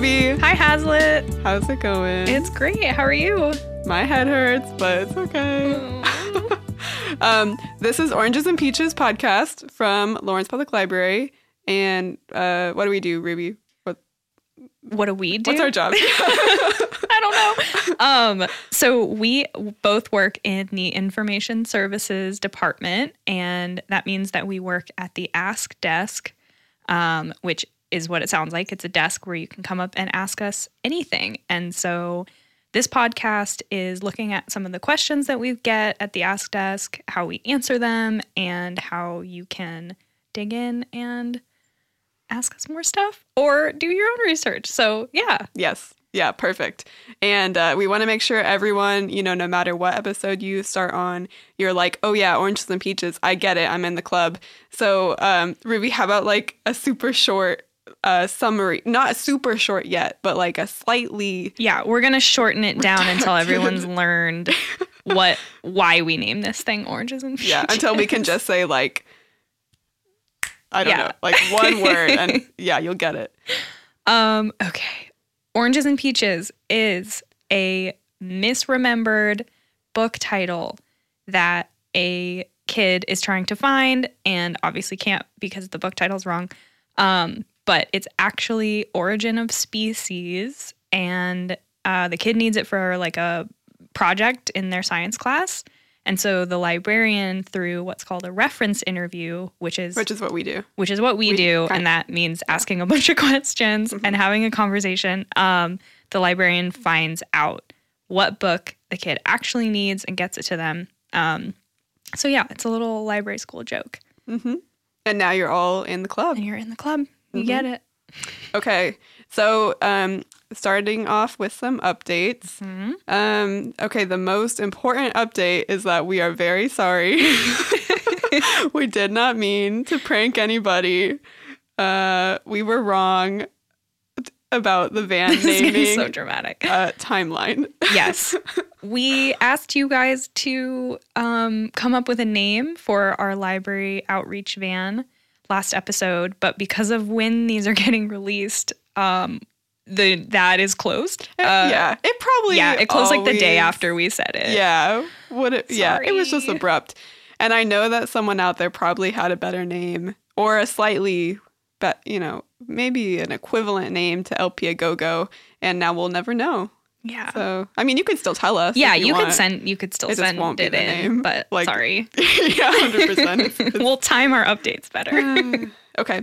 Ruby. Hi, Hazlitt. How's it going? It's great. How are you? My head hurts, but it's okay. um, this is Oranges and Peaches podcast from Lawrence Public Library. And uh, what do we do, Ruby? What, What do we do? what's our job? I don't know. Um, so we both work in the information services department, and that means that we work at the Ask Desk, um, which is what it sounds like. It's a desk where you can come up and ask us anything. And so this podcast is looking at some of the questions that we get at the Ask Desk, how we answer them, and how you can dig in and ask us more stuff or do your own research. So yeah, yes. Yeah, perfect. And uh, we want to make sure everyone, you know, no matter what episode you start on, you're like, oh, yeah, Oranges and Peaches. I get it. I'm in the club. So, um, Ruby, how about like a super short uh, summary? Not super short yet, but like a slightly Yeah, we're gonna shorten it down until everyone's learned what why we name this thing oranges and peaches. Yeah, until we can just say like I don't Yeah. know, like one word and yeah, you'll get it. Um, okay. Oranges and Peaches is a misremembered book title that a kid is trying to find and obviously can't because the book title's wrong. Um, but it's actually Origin of Species and uh, the kid needs it for like a project in their science class. And so the librarian, through what's called a reference interview, which is Which is what we do. which is what we, We do, and that means asking a bunch of questions and having a conversation. Um, the librarian finds out what book the kid actually needs and gets it to them. Um, so yeah, it's a little library school joke, And now you're all in the club. and you're in the club. You get it. Okay. So, um starting off with some updates. Mm-hmm. Um okay, the most important update is that we are very sorry. we did not mean to prank anybody. Uh we were wrong about the van This is naming so dramatic. uh, timeline. yes, we asked you guys to um, come up with a name for our library outreach van last episode, but because of when these are getting released, um, the that is closed. Uh, yeah, it probably yeah, it closed like the day after we said it. Yeah, would it? Yeah, it was just abrupt, and I know that someone out there probably had a better name or a slightly, but you know, maybe an equivalent name to LP a Go Go, and now we'll never know. Yeah. So, I mean, you could still tell us. yeah, if you, you, could send you could still It send won't it in, name, but like- sorry. yeah, hundred percent. we'll time our updates better. Okay.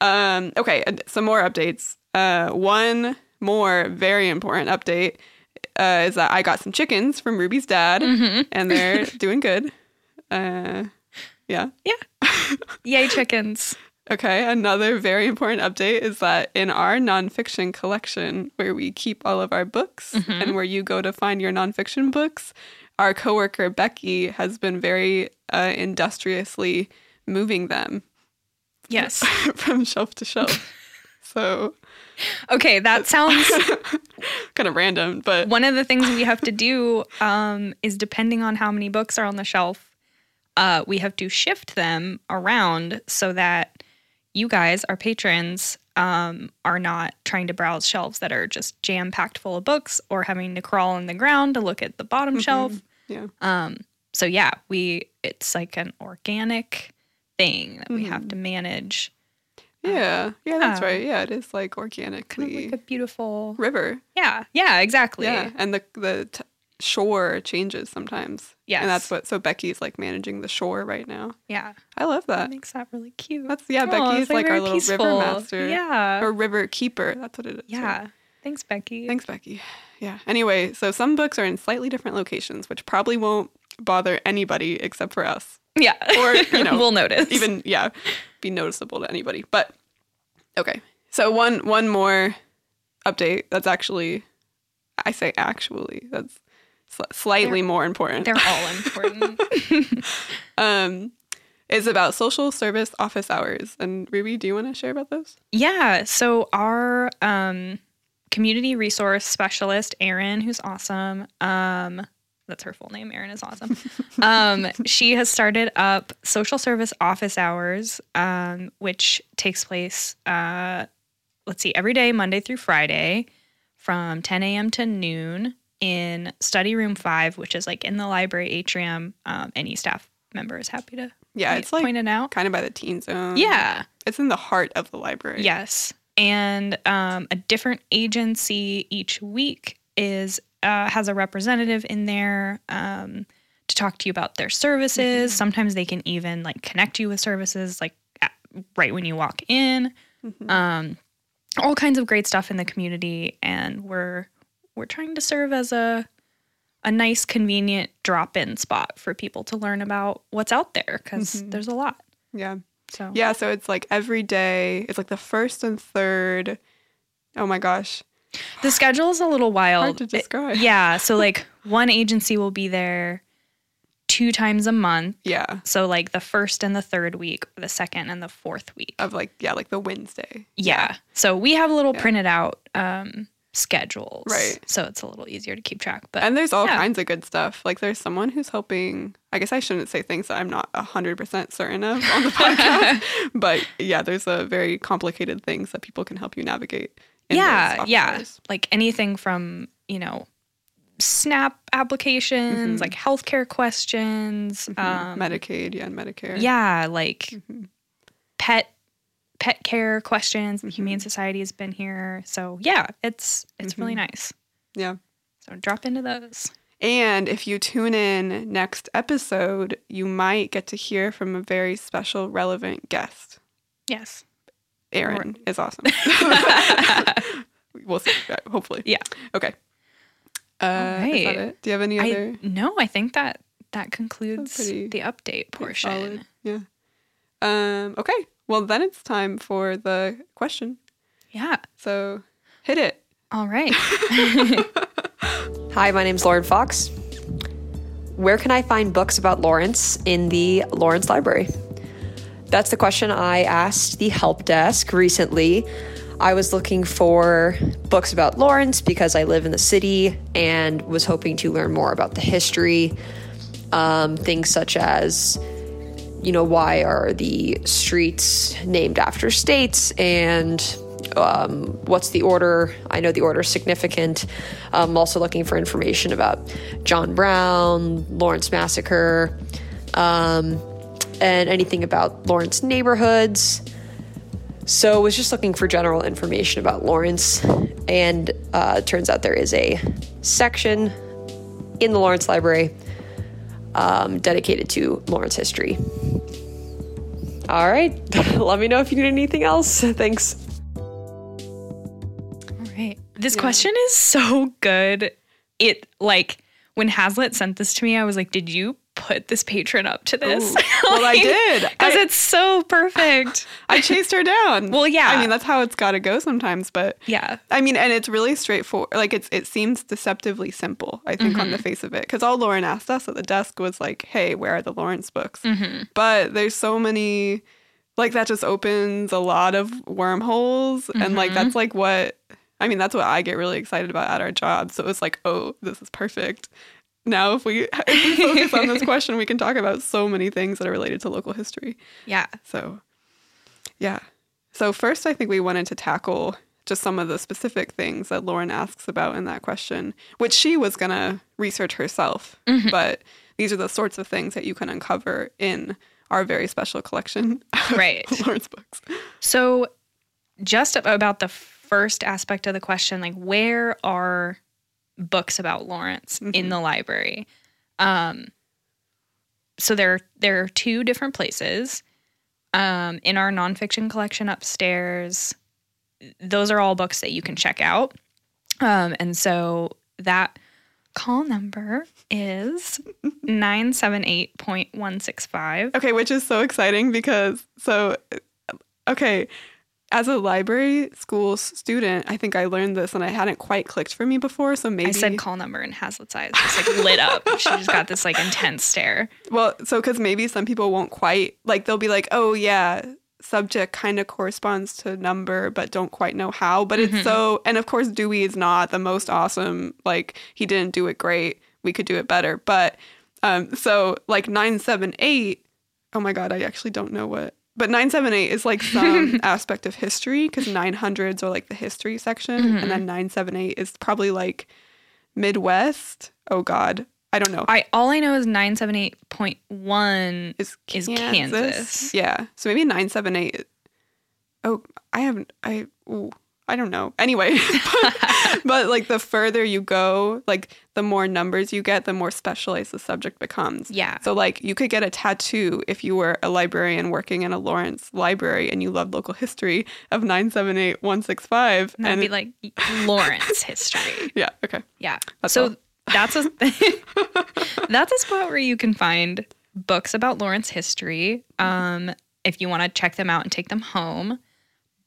Um, okay, some more updates. Uh, one more very important update uh, is that I got some chickens from Ruby's dad, Mm-hmm. and they're doing good. Uh, yeah. Yay chickens. Okay. Another very important update is that in our nonfiction collection, where we keep all of our books Mm-hmm. and where you go to find your nonfiction books, our coworker Becky has been very uh, industriously moving them Yes. from shelf to shelf. so Okay, that sounds kind of random, but one of the things we have to do um, is depending on how many books are on the shelf, uh, we have to shift them around so that you guys, our patrons, um, are not trying to browse shelves that are just jam packed full of books or having to crawl on the ground to look at the bottom shelf. yeah. Um, so yeah, we it's like an organic thing that we have to manage, Yeah. Yeah, that's right. Yeah, it is like kind of organically like a beautiful. river. Yeah, yeah, exactly. Yeah, and the the t- shore changes sometimes. Yes. and that's what. So Becky's like managing the shore right now. yeah. I love That that. makes that really cute. That's yeah. Oh, Becky's it's, like, our little river master. Yeah. or river keeper. That's what it is. right? yeah. Thanks, Becky. Thanks, Becky. Yeah. Anyway, so some books are in slightly different locations, which probably won't bother anybody except for us. Yeah. Or, you know, we'll notice. Even yeah, be noticeable to anybody. But okay. So one one more update. That's actually, I say actually. That's sli- slightly more important. they're all important. um, is about social service office hours. And Ruby, do you want to share about those? yeah. So our um, community resource specialist, Erin, who's awesome. Um, that's her full name. Erin is awesome. um, she has started up social service office hours, um, which takes place uh, let's see, every day, Monday through Friday, from 10 a.m. to noon in study room five, which is like in the library atrium. Um, any staff member is happy to Yeah, point, it's like point it out. kind of by the teen zone. Yeah. It's in the heart of the library. Yes. And um, a different agency each week is uh, has a representative in there um, to talk to you about their services. Sometimes they can even like connect you with services like at, right when you walk in. Um, all kinds of great stuff in the community, and we're we're trying to serve as a a nice, convenient drop-in spot for people to learn about what's out there because there's a lot. Yeah. So Yeah, so it's like every day. It's like the first and third. Oh my gosh. The schedule is a little wild. Hard to It- describe. yeah. So, like, one agency will be there two times a month. Yeah. So, like, the first and the third week, the second and the fourth week. Of like, yeah, like the Wednesday. Yeah. So, we have a little printed out um, schedules. Right. So, it's a little easier to keep track. But And there's all Yeah. kinds of good stuff. Like there's someone who's helping. I guess I shouldn't say things that I'm not hundred percent certain of on the podcast. but yeah, there's a very complicated things that people can help you navigate. in yeah. Yeah. Like anything from, you know, SNAP applications, like healthcare questions. Um, Medicaid, yeah, and Medicare. yeah like Mm-hmm. pet pet care questions the Mm-hmm. humane society has been here so yeah it's it's really Mm-hmm. nice Yeah. so drop into those And if you tune in next episode, you might get to hear from a very special, relevant guest. yes Erin is awesome. we'll see. Hopefully. yeah Okay. Uh, right. Do you have any i other? no i think that that concludes the update portion Solid. Yeah. Um. Okay. Well, then it's time for the question. yeah So, hit it. all right Hi, my name's Lauren Fox. Where can I find books about Lawrence in the Lawrence Library? That's the question I asked the help desk recently. I was looking for books about Lawrence because I live in the city and was hoping to learn more about the history. Um, things such as, you know, why are the streets named after states and um, what's the order? I know the order is significant. I'm also looking for information about John Brown, Lawrence Massacre, um, and anything about Lawrence neighborhoods. So I was just looking for general information about Lawrence, and uh, it turns out there is a section in the Lawrence Library um, dedicated to Lawrence history. All right, let me know if you need anything else. Thanks. all right this question is so good it like when hazlitt sent this to me i was like did you put this patron up to this Ooh. Well, I did. because it's so perfect I chased her down. Well, yeah. I mean, that's how it's got to go sometimes. But yeah I mean, and it's really straightforward. Like it's it seems deceptively simple. I think Mm-hmm. on the face of it, because all Lauren asked us at the desk was like, "Hey, where are the Lawrence books?" Mm-hmm. But there's so many. Like that just opens a lot of wormholes, and like Mm-hmm. that's like what I mean. That's what I get really excited about at our job. So it's like, oh, this is perfect. Now, if we if we focus on this question, we can talk about so many things that are related to local history. yeah So, yeah. So, first, I think we wanted to tackle just some of the specific things that Lauren asks about in that question, which she was going to research herself. Mm-hmm. But these are the sorts of things that you can uncover in our very special collection Right. Lauren's books. So, just about the first aspect of the question, like where are books about Lawrence in the library? Um, so there, there are two different places. Um, in our nonfiction collection upstairs, those are all books that you can check out. Um, and so that call number is 978.165. Okay, which is so exciting because, so, okay, as a library school student, I think I learned this and I hadn't quite clicked for me before. So maybe I said call number and Hazlitt's eyes just like lit up. She just got this like intense stare. Well, so because maybe some people won't quite like they'll be like, oh yeah, subject kind of corresponds to number, but don't quite know how. But it's so, and of course, Dewey is not the most awesome. Like he didn't do it great. We could do it better. But um, so like nine seven eight. Oh my god, I actually don't know what but 978 is like some aspect of history because 900s are like the history section, Mm-hmm. and then 978 is probably like Midwest. Oh God, I don't know. I all I know is nine seven eight point one is is Kansas. Kansas. Yeah. So maybe 978. Oh, I haven't I ooh, I don't know. Anyway, but, but like the further you go, like the more numbers you get, the more specialized the subject becomes. Yeah. So like you could get a tattoo if you were a librarian working in a Lawrence library and you loved local history of 978165 And that'd be like Lawrence history. Yeah, okay. Yeah. That's so all. that's a that's a spot where you can find books about Lawrence history. Um, if you want to check them out and take them home.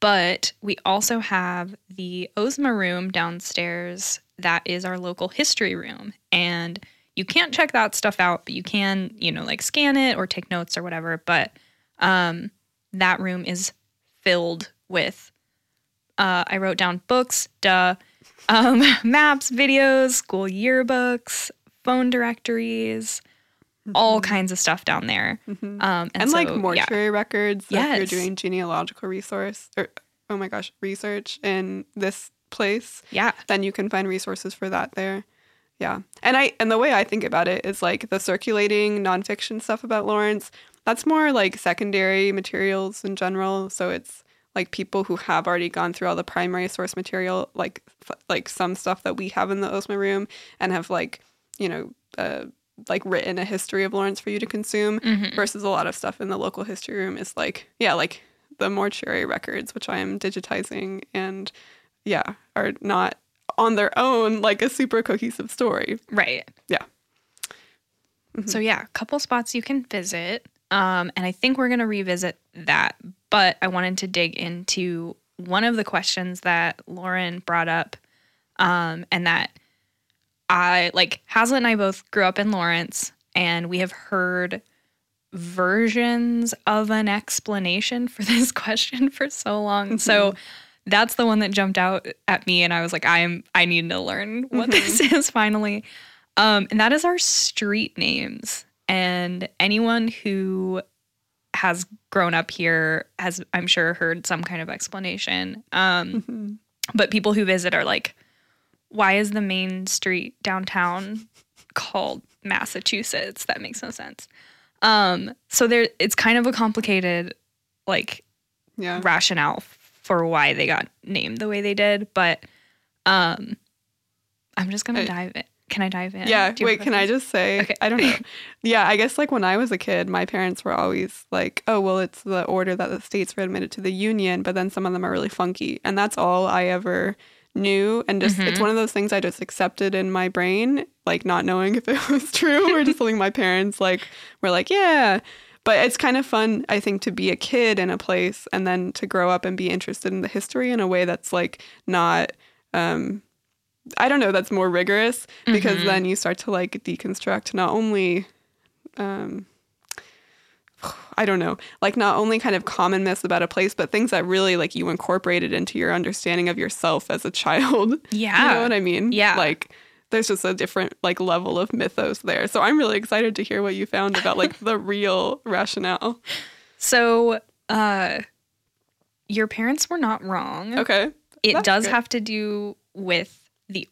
But we also have the Ozma room downstairs. That is our local history room, and you can't check that stuff out, but you can, you know, like scan it or take notes or whatever. But um, that room is filled with. Uh, I wrote down books, duh, um, maps, videos, school yearbooks, phone directories, all kinds of stuff down there. Um, and And, like so, yeah. mortuary records if you're doing genealogical resource or oh my gosh, research in this place. Yeah. then you can find resources for that there. Yeah. And I and the way I think about it is like the circulating nonfiction stuff about Lawrence, that's more like secondary materials in general. So it's like people who have already gone through all the primary source material, like like some stuff that we have in the Osma room and have like, you know, uh, like written a history of Lawrence for you to consume versus a lot of stuff in the local history room is like, yeah, like the mortuary records, which I am digitizing and yeah, are not on their own like a super cohesive story. Right. Yeah. So yeah, a couple spots you can visit. Um, and I think we're gonna revisit that. But I wanted to dig into one of the questions that Lauren brought up, um, and that I like Hazlitt and I both grew up in Lawrence, and we have heard versions of an explanation for this question for so long. So that's the one that jumped out at me, and I was like, I'm I need to learn what this is finally. Um, and that is our street names. And anyone who has grown up here has, I'm sure, heard some kind of explanation. Um, But people who visit are like, why is the main street downtown called Massachusetts? That makes no sense. Um, so there, it's kind of a complicated, like, Yeah. rationale for why they got named the way they did. But um, I'm just gonna Uh, dive in. Can I dive in? Yeah. Wait, can I just say? Okay. I don't know. Yeah, I guess like when I was a kid, my parents were always like, "Oh, well, it's the order that the states were admitted to the union," but then some of them are really funky, and that's all I ever knew. And just it's one of those things I just accepted in my brain, like not knowing if it was true or just something my parents like were like, "Yeah." But it's kind of fun, I think, to be a kid in a place and then to grow up and be interested in the history in a way that's like not um I don't know, that's more rigorous because then you start to like deconstruct not only um I don't know, like not only kind of common myths about a place, but things that really like you incorporated into your understanding of yourself as a child. Yeah. You know what I mean? Yeah. Like there's just a different like level of mythos there. So I'm really excited to hear what you found about like the real rationale. So, uh, your parents were not wrong. Okay. it that's does good. have to do with the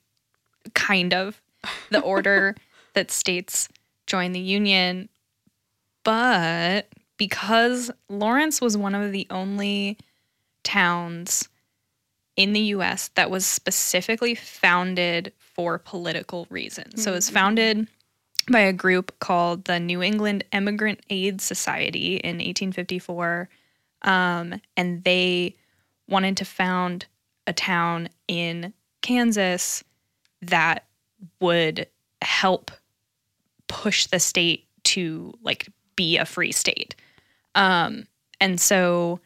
kind of the order that states join the union but because Lawrence was one of the only towns in the US that was specifically founded for political reasons. So it was founded by a group called the New England Emigrant Aid Society in 1854. Um, and they wanted to found a town in Kansas that would help push the state to like be a free state. Um, and so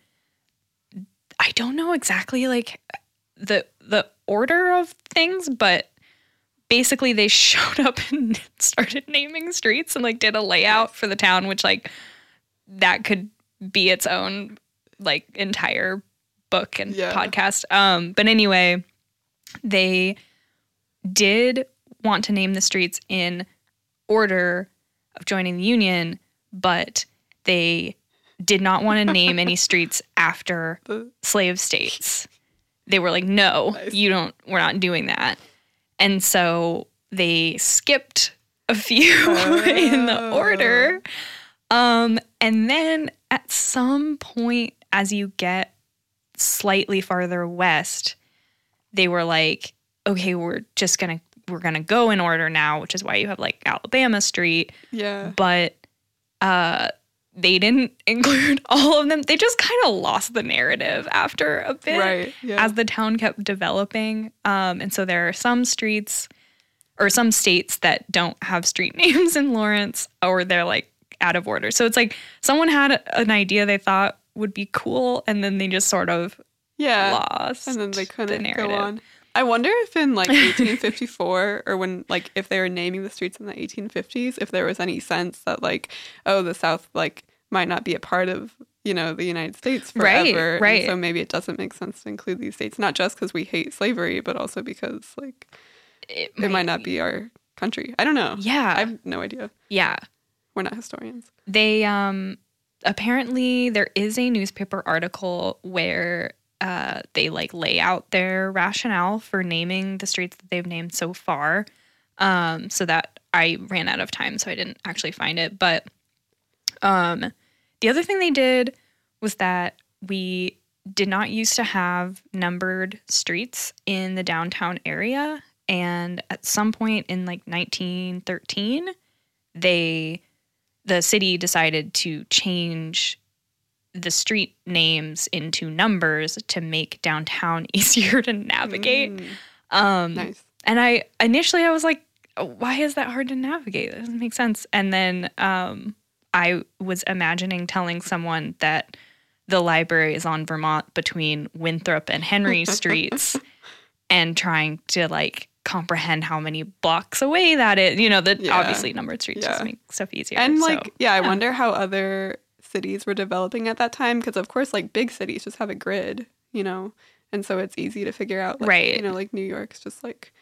I don't know exactly like the the order of things, but basically they showed up and started naming streets and like did a layout for the town, which like that could be its own like entire book and Yeah. podcast. Um, but anyway, they did want to name the streets in order of joining the union, but they did not want to name any streets after slave states. They were like, no, Nice. you don't, we're not doing that. And so they skipped a few in the order. Um, and then at some point, as you get slightly farther west, they were like, okay, we're just gonna we're gonna go in order now, which is why you have like Alabama Street, Yeah. but uh they didn't include all of them. They just kind of lost the narrative after a bit Right. Yeah. as the town kept developing. Um, and so there are some streets or some states that don't have street names in Lawrence or they're like out of order. So it's like someone had an idea they thought would be cool and then they just sort of yeah. lost and then they couldn't go narrative. on. I wonder if in like 1854 or when like if they were naming the streets in the 1850s, if there was any sense that like oh the South like might not be a part of you know the United States Right, forever, and right. so maybe it doesn't make sense to include these states, not just because we hate slavery, but also because like It, it might not be our country. I don't know. Yeah. I have no idea. yeah. We're not historians. They um apparently there is a newspaper article where uh they like lay out their rationale for naming the streets that they've named so far. Um so that I ran out of time so I didn't actually find it, but um the other thing they did was that we did not used to have numbered streets in the downtown area and at some point in like 1913 they the city decided to change the street names into numbers to make downtown easier to navigate. Mm, Um, nice. and I initially I was like, why is that hard to navigate? That doesn't make sense. And then um, I was imagining telling someone that the library is on Vermont between Winthrop and Henry streets and trying to like comprehend how many blocks away that is. You know, that Yeah. obviously numbered streets just make stuff easier. And So, like, yeah, I yeah. wonder how other cities were developing at that time because, of course, like big cities just have a grid, you know, and so it's easy to figure out. Like, Right. You know, like New York's just like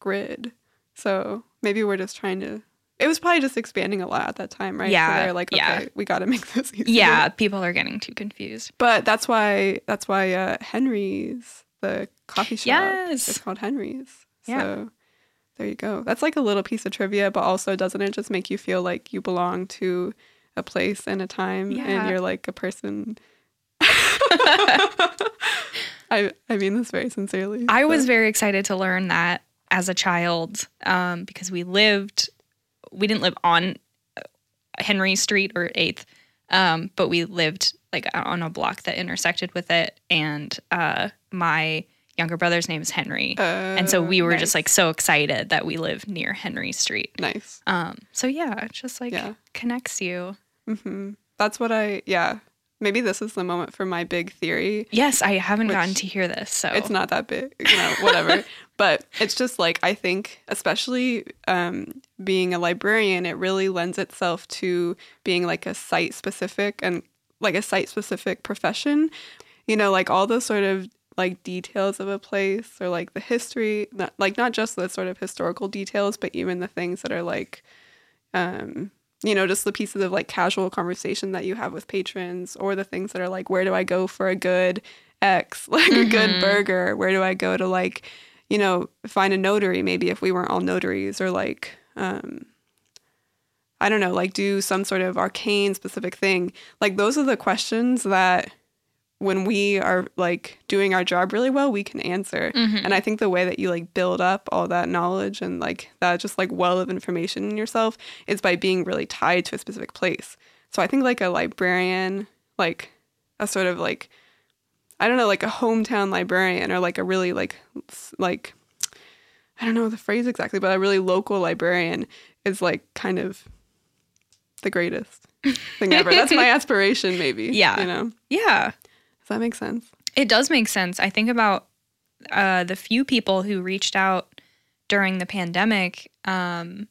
grid. So maybe we're just trying to. It was probably just expanding a lot at that time, right? Yeah, So they're like, okay, yeah. we got to make this easier. yeah, people are getting too confused. But that's why that's why uh, Henry's the coffee shop Yes. is called Henry's. Yeah. So there you go. That's like a little piece of trivia, but also doesn't it just make you feel like you belong to a place and a time Yeah. and you're like a person I I mean this very sincerely. I was very excited to learn that as a child um, because we lived, we didn't live on uh, Henry Street or 8th, um, but we lived like on a block that intersected with it. And uh, my younger brother's name is Henry. and so Uh, we were nice. just like so excited that we live near Henry Street. nice. Um, so yeah, it just like Yeah. connects you. Hmm That's what I yeah. Maybe this is the moment for my big theory Yes, I haven't gotten to hear this. So it's not that big, you know, whatever. but it's just like I think, especially um, being a librarian, it really lends itself to being like a site specific and like a site specific profession. You know, like all those sort of like details of a place or like the history, not, like not just the sort of historical details, but even the things that are like um you know just the pieces of like casual conversation that you have with patrons or the things that are like where do i go for a good x like a good Mhm. burger where do i go to like you know find a notary maybe if we weren't all notaries or like um i don't know like do some sort of arcane specific thing like those are the questions that when we are like doing our job really well we can answer Mhm. and I think the way that you like build up all that knowledge and like that just like well of information in yourself is by being really tied to a specific place. So I think like a librarian, like a sort of like I don't know, like a hometown librarian or like a really like like I don't know the phrase exactly, but a really local librarian is like kind of the greatest thing ever. That's my aspiration maybe. Yeah. You know. yeah. Does that make sense? It does make sense. I think about uh, the few people who reached out during the pandemic um,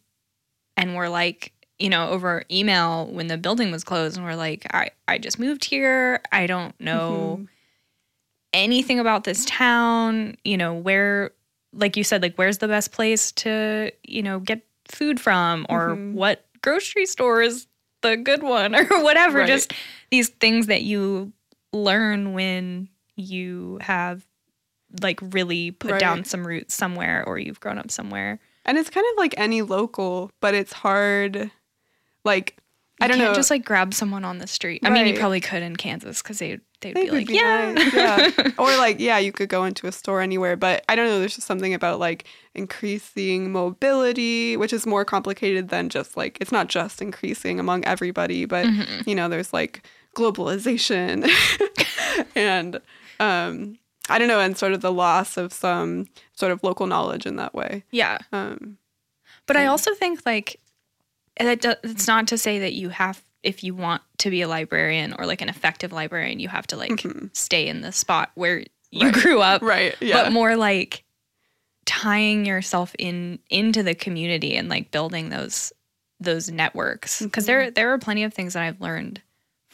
and were like, you know, over email when the building was closed, and were like, I, I just moved here. I don't know Mhm. anything about this town. You know, where, like you said, like, where's the best place to, you know, get food from or Mhm. what grocery store is the good one or whatever. Right. Just these things that you learn when you have like really put Right. down some roots somewhere or you've grown up somewhere. And it's kind of like any local, but it's hard. Like, I don't know. just like grab someone on the street. I mean, you probably could in Kansas because they they'd They be like, be yeah, nice, yeah. or like, yeah, you could go into a store anywhere, but I don't know. There's just something about like increasing mobility, which is more complicated than just like it's not just increasing among everybody, but Mm-hmm. you know, there's like globalization and um, I don't know, and sort of the loss of some sort of local knowledge in that way. yeah. Um, But I also think like that it's not to say that you have if you want to be a librarian or like an effective librarian, you have to like stay in the spot where you grew up. right. Yeah. But more like tying yourself in into the community and like building those those networks because there there are plenty of things that I've learned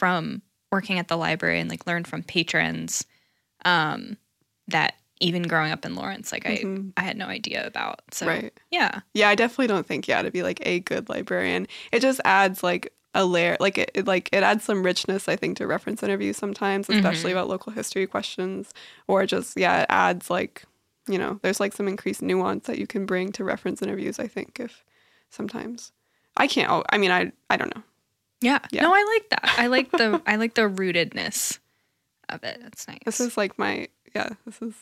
from working at the library and like learned from patrons um that even growing up in Lawrence like I I had no idea about. So Right. yeah. Yeah, I definitely don't think yeah to be like a good librarian. It just adds like a layer, like it, it like it adds some richness I think to reference interviews sometimes, especially about local history questions, or just yeah, it adds like you know there's like some increased nuance that you can bring to reference interviews. I think if sometimes I can't. I mean, I I don't know. Yeah. Yeah. No, I like that. I like the I like the rootedness of it. That's nice. This is like my yeah. This is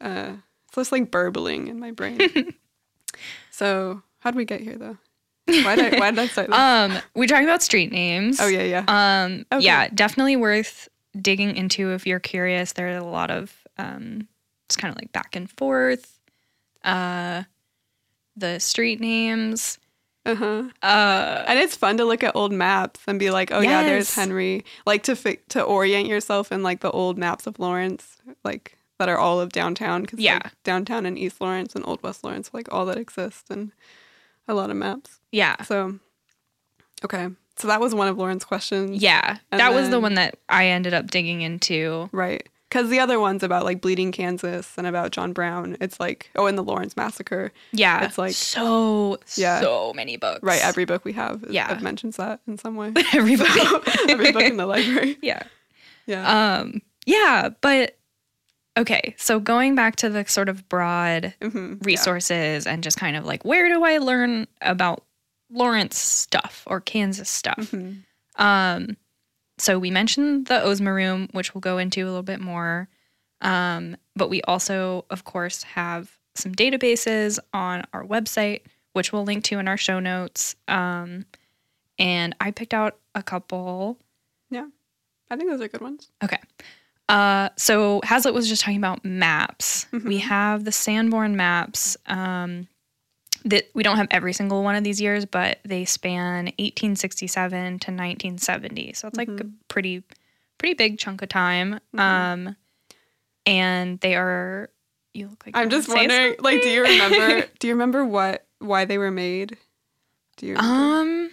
uh, it's just like burbling in my brain. so how did we get here though? Why did I, why did I start this? um we talking about street names. oh yeah, yeah. Um Okay. yeah, definitely worth digging into if you're curious. There are a lot of um it's kind of like back and forth. Uh the street names. Uh huh. Uh And it's fun to look at old maps and be like, oh yeah, there's Henry. Like to fi- to orient yourself in like the old maps of Lawrence, like that are all of downtown. Cause Yeah. like, downtown and East Lawrence and Old West Lawrence, like all that exist and a lot of maps. yeah. So, okay, so that was one of Lauren's questions, Yeah. And that was the one that I ended up digging into. right? Because the other ones about like bleeding Kansas and about John Brown, it's like oh, and the Lawrence massacre, Yeah. It's like- so Yeah. so many books. right? Every book we have, Yeah. mentions that in some way. everybody. Every book in the library, yeah. yeah. Um, yeah, but okay. So going back to the sort of broad Mhm, yeah. resources and just kind of like where do I learn about Lawrence stuff or Kansas stuff? Mhm. Um, so we mentioned the Ozma Room, which we'll go into a little bit more. Um, but we also, of course, have some databases on our website, which we'll link to in our show notes. Um, and I picked out a couple Yeah, I think those are good ones. Okay. Uh, so Hazlitt was just talking about maps. We have the Sanborn maps. Um, that we don't have every single one of these years, but they span 1867 to 1970. So it's like a pretty, pretty big chunk of time. Um, and they are. You look like I'm just wondering, like, do you remember? do you remember what why they were made? Do you? Remember? Um,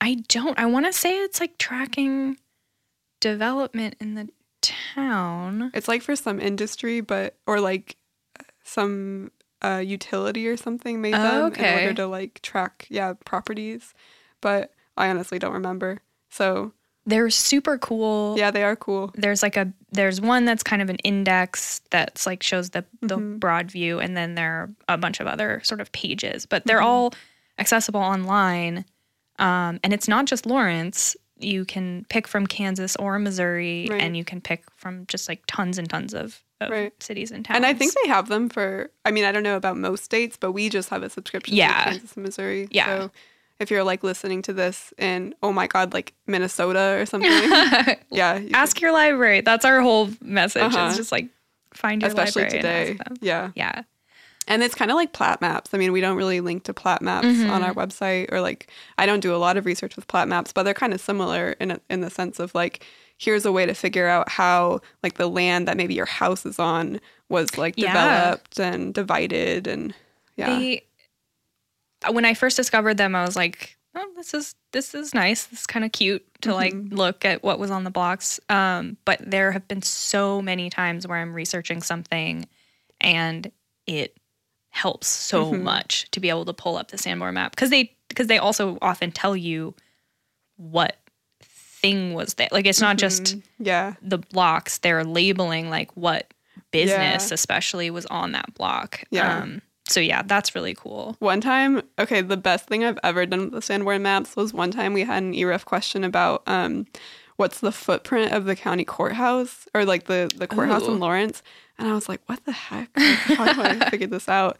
I don't. I want to say it's like tracking development in the town. it's like for some industry, but or like some uh, utility or something made Oh, them in order to like track, yeah, properties. But I honestly don't remember. So They're super cool. yeah, they are cool. There's like a there's one that's kind of an index that's like shows the the Mm-hmm. broad view, and then there are a bunch of other sort of pages, but they're Mm-hmm. all accessible online. Um, and it's not just Lawrence. You can pick from Kansas or Missouri, Right. and you can pick from just like tons and tons of, of Right. cities and towns. And I think they have them for. I mean, I don't know about most states, but we just have a subscription Yeah. to Kansas and Missouri. Yeah. So if you're like listening to this in oh my god, like Minnesota or something, yeah, you ask your library. That's our whole message. Uh-huh. It's just like find your especially library today. ask them. Yeah. Yeah. And it's kind of like plat maps. I mean, we don't really link to plat maps on our website, or like I don't do a lot of research with plat maps, but they're kind of similar in a, in the sense of like here's a way to figure out how like the land that maybe your house is on was like Yeah. developed and divided and yeah. They when I first discovered them, I was like, "Oh, this is this is nice. This is kind of cute to like look at what was on the blocks." Um, but there have been so many times where I'm researching something, and it helps so much to be able to pull up the Sanborn map because they because they also often tell you what thing was there. Like it's not just Mhm. yeah. the blocks; they're labeling like what business, Yeah. especially, was on that block. Yeah. Um, so yeah, that's really cool. One time, okay, the best thing I've ever done with the Sanborn maps was one time we had an EREF question about um, what's the footprint of the county courthouse or like the, the courthouse Ooh. in Lawrence. And I was like, what the heck? Like, how do I figure this out?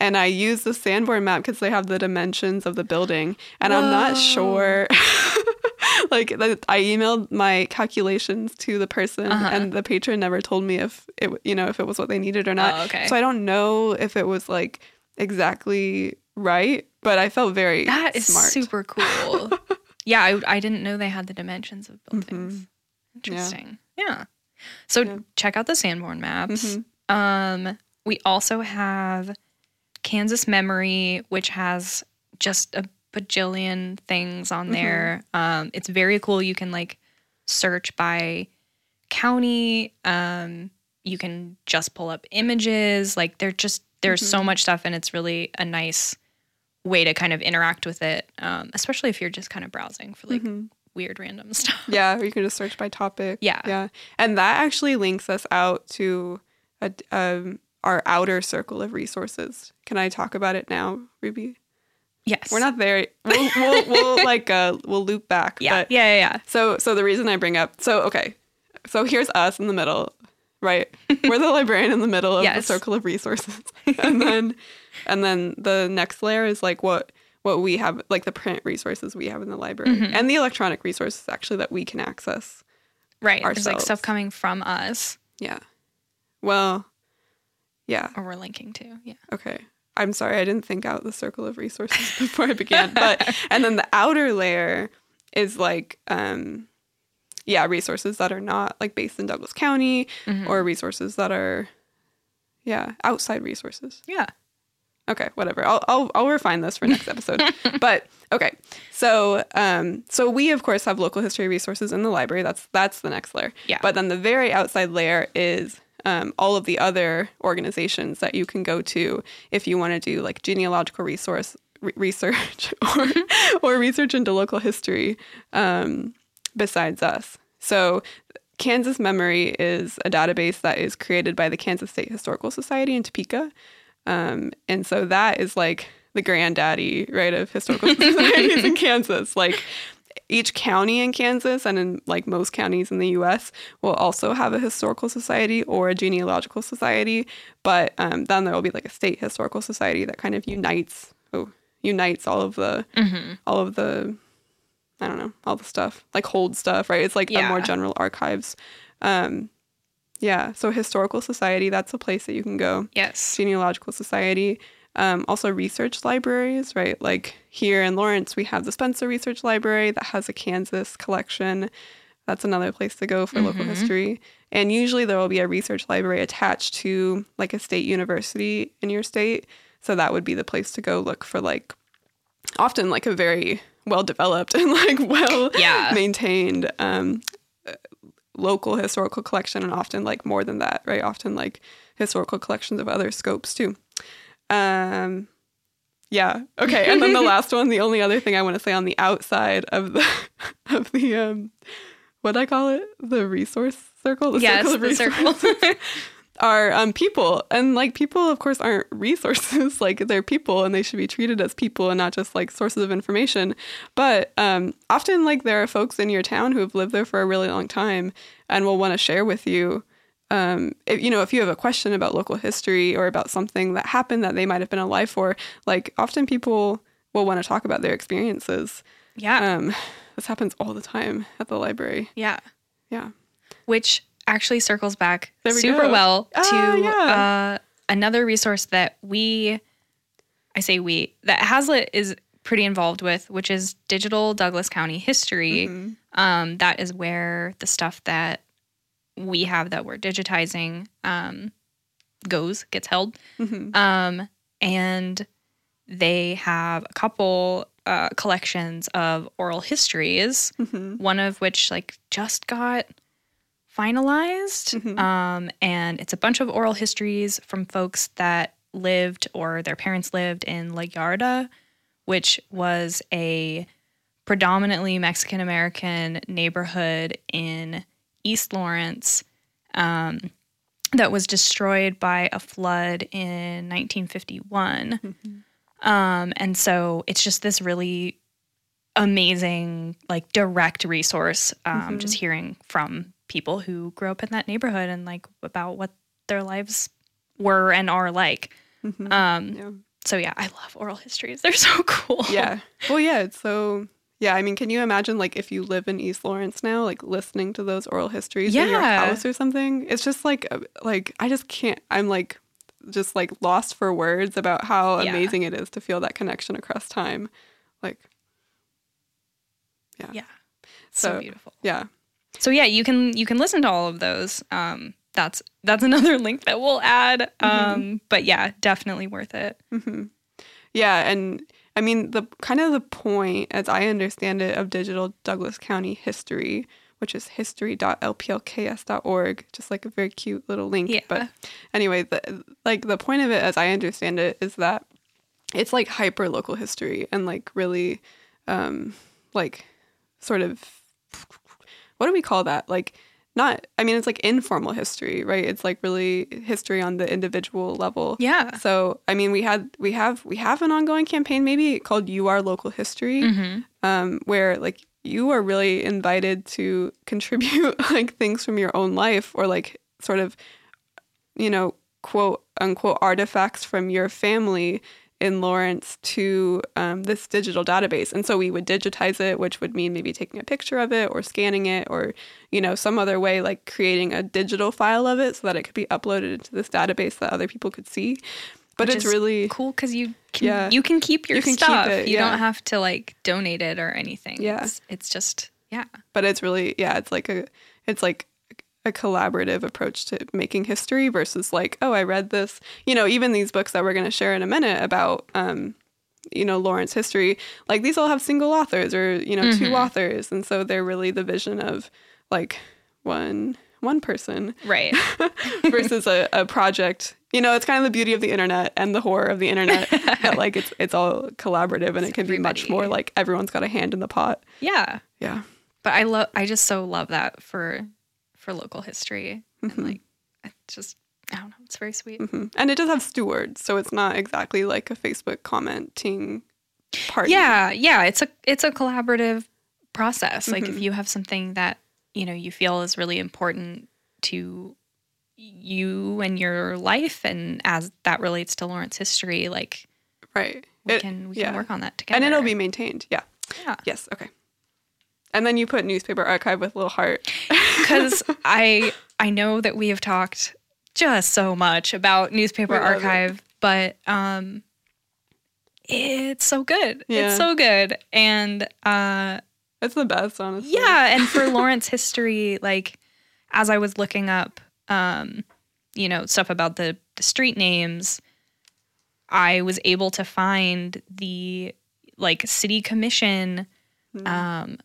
And I use the Sanborn map because they have the dimensions of the building. And I'm not sure. like, I emailed my calculations to the person, Uh-huh. and the patron never told me if it, you know, if it was what they needed or not. Oh, okay. So I don't know if it was like exactly right, but I felt very That is smart. super cool. yeah, I, I didn't know they had the dimensions of buildings. Mhm. Interesting. Yeah. So Yeah. check out the Sanborn maps. Mhm. Um, we also have Kansas Memory, which has just a bajillion things on there. Um, it's very cool. You can like search by county. Um, you can just pull up images. Like they're just there's so much stuff, and it's really a nice way to kind of interact with it, um, especially if you're just kind of browsing for like Mhm. weird random stuff. Yeah, or you can just search by topic. Yeah. yeah, and that actually links us out to a, um, our outer circle of resources. Can I talk about it now, Ruby? Yes, We're not there. We'll, we'll, we'll like uh, we'll loop back. Yeah, but- yeah, yeah, yeah. So so the reason I bring up so okay, so here's us in the middle, right? We're the librarian in the middle of the circle of resources, and then and then the next layer is like what what we have, like the print resources we have in the library, Mm-hmm. and the electronic resources actually that we can access. Right. There's like stuff coming from us Yeah. Well, yeah. or we're linking to. Yeah. Okay. I'm sorry, I didn't think out the circle of resources before I began. But and then the outer layer is like um yeah, resources that are not like based in Douglas County Mhm. or resources that are yeah, outside resources. Yeah. Okay, whatever. I'll I'll I'll refine this for next episode. but okay. So um so we of course have local history resources in the library. That's that's the next layer. Yeah. But then the very outside layer is um, all of the other organizations that you can go to if you want to do like genealogical resource re- research or or research into local history um, besides us. So Kansas Memory is a database that is created by the Kansas State Historical Society in Topeka. Um, and so that is like the granddaddy, right, of historical societies in Kansas. Like each county in Kansas and in like most counties in the US will also have a historical society or a genealogical society. But um, then there will be like a state historical society that kind of unites oh, unites all of the Mm-hmm. all of the I don't know, all the stuff, like hold stuff, right? It's like a more general archives. Um, yeah, so historical society, that's a place that you can go. Yes. Genealogical society, um, also research libraries, right? Like here in Lawrence, we have the Spencer Research Library that has a Kansas collection. That's another place to go for local Mhm. history. And usually there will be a research library attached to like a state university in your state. So that would be the place to go look for like often like a very well developed and like well Yeah. maintained um, uh, local historical collection and often like more than that right often like historical collections of other scopes too um yeah. Okay and then the last one the only other thing i want to say on the outside of the of the um what i call it? The resource circle? The yes. circle of circle. resources. Are um, people. And like people of course aren't resources. Like they're people and they should be treated as people and not just like sources of information. But um, often like there are folks in your town who have lived there for a really long time and will want to share with you um, if you know if you have a question about local history or about something that happened that they might have been alive for like often people will want to talk about their experiences yeah. um, this happens all the time at the library yeah. yeah Which actually circles back we super go. well to Ah, yeah. uh, another resource that we, I say we, that Hazlitt is pretty involved with, which is digital Douglas County history. Mhm. Um, that is where the stuff that we have that we're digitizing um, goes, gets held. Mhm. Um, and they have a couple uh, collections of oral histories, Mhm. one of which like just got finalized. Mhm. Um, and it's a bunch of oral histories from folks that lived or their parents lived in La Yarda, which was a predominantly Mexican American neighborhood in East Lawrence um, that was destroyed by a flood in 1951. Um, and so it's just this really amazing, like direct resource. Um, Just hearing from people who grew up in that neighborhood and like about what their lives were and are like. Um, Yeah. so yeah, I love oral histories. They're so cool. Yeah. Well, yeah, it's so yeah, I mean, can you imagine like if you live in East Lawrence now, like listening to those oral histories in your house or something? It's just like uh, like I just can't I'm like just like lost for words about how Yeah. amazing it is to feel that connection across time. Like Yeah. So, So- beautiful. yeah. So yeah, you can you can listen to all of those. Um, that's that's another link that we'll add. Um, but yeah, definitely worth it. Yeah, and I mean the kind of the point, as I understand it, of digital Douglas County history, which is history.lplks.org, just like a very cute little link. Yeah. But anyway, the, like the point of it, as I understand it, is that it's like hyper local history and like really, um, like sort of what do we call that? Like not I mean it's like informal history, right? It's like really history on the individual level. Yeah. So I mean we had we have we have an ongoing campaign maybe called You Are Local History, Mm-hmm. um, where like you are really invited to contribute like things from your own life or like sort of you know quote unquote artifacts from your family in Lawrence to um, this digital database. And so we would digitize it, which would mean maybe taking a picture of it or scanning it or, you know, some other way like creating a digital file of it so that it could be uploaded into this database that other people could see. But Which it's really cool because you can Yeah. you can keep your You can keep stuff. it, you don't have to like donate it or anything. Yeah. It's, it's just yeah. but it's really yeah it's like a it's like a collaborative approach to making history versus like oh i read this you know even these books that we're going to share in a minute about um you know lawrence history like these all have single authors or you know two authors and so they're really the vision of like one one person. Right. versus a, a project. You know it's kind of the beauty of the internet and the horror of the internet that like it's it's all collaborative and it can be much more like everyone's got a hand in the pot. Yeah. yeah. But I love I just so love that for for local history. And like it's just I don't know, it's very sweet. Mhm. And it does have stewards, so it's not exactly like a Facebook commenting party. Yeah, yeah, it's a it's a collaborative process. Like Mm-hmm. if you have something that, you know, you feel is really important to you and your life and as that relates to Lawrence history, like right. we It- can we yeah. can work on that together. and it'll be maintained. Yeah. yeah. Yes. Okay. And then you put newspaper archive with little heart. because I I know that we have talked just so much about newspaper love it. archive, but um, it's so good. Yeah. It's so good, and uh, It's the best, honestly. yeah, and for Lawrence history, like as I was looking up, um, you know, stuff about the the street names, I was able to find the like city commission um oh, I'm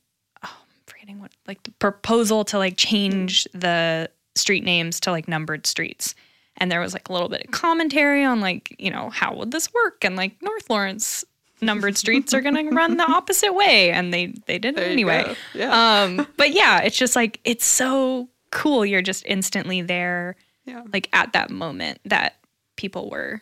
forgetting what like the proposal to like change the street names to like numbered streets. And there was like a little bit of commentary on like, you know, how would this work? And like North Lawrence numbered streets are gonna run the opposite way. And they they did it anyway. go. Yeah. Um, but yeah, it's just like it's so cool. You're just instantly there, yeah. like at that moment that people were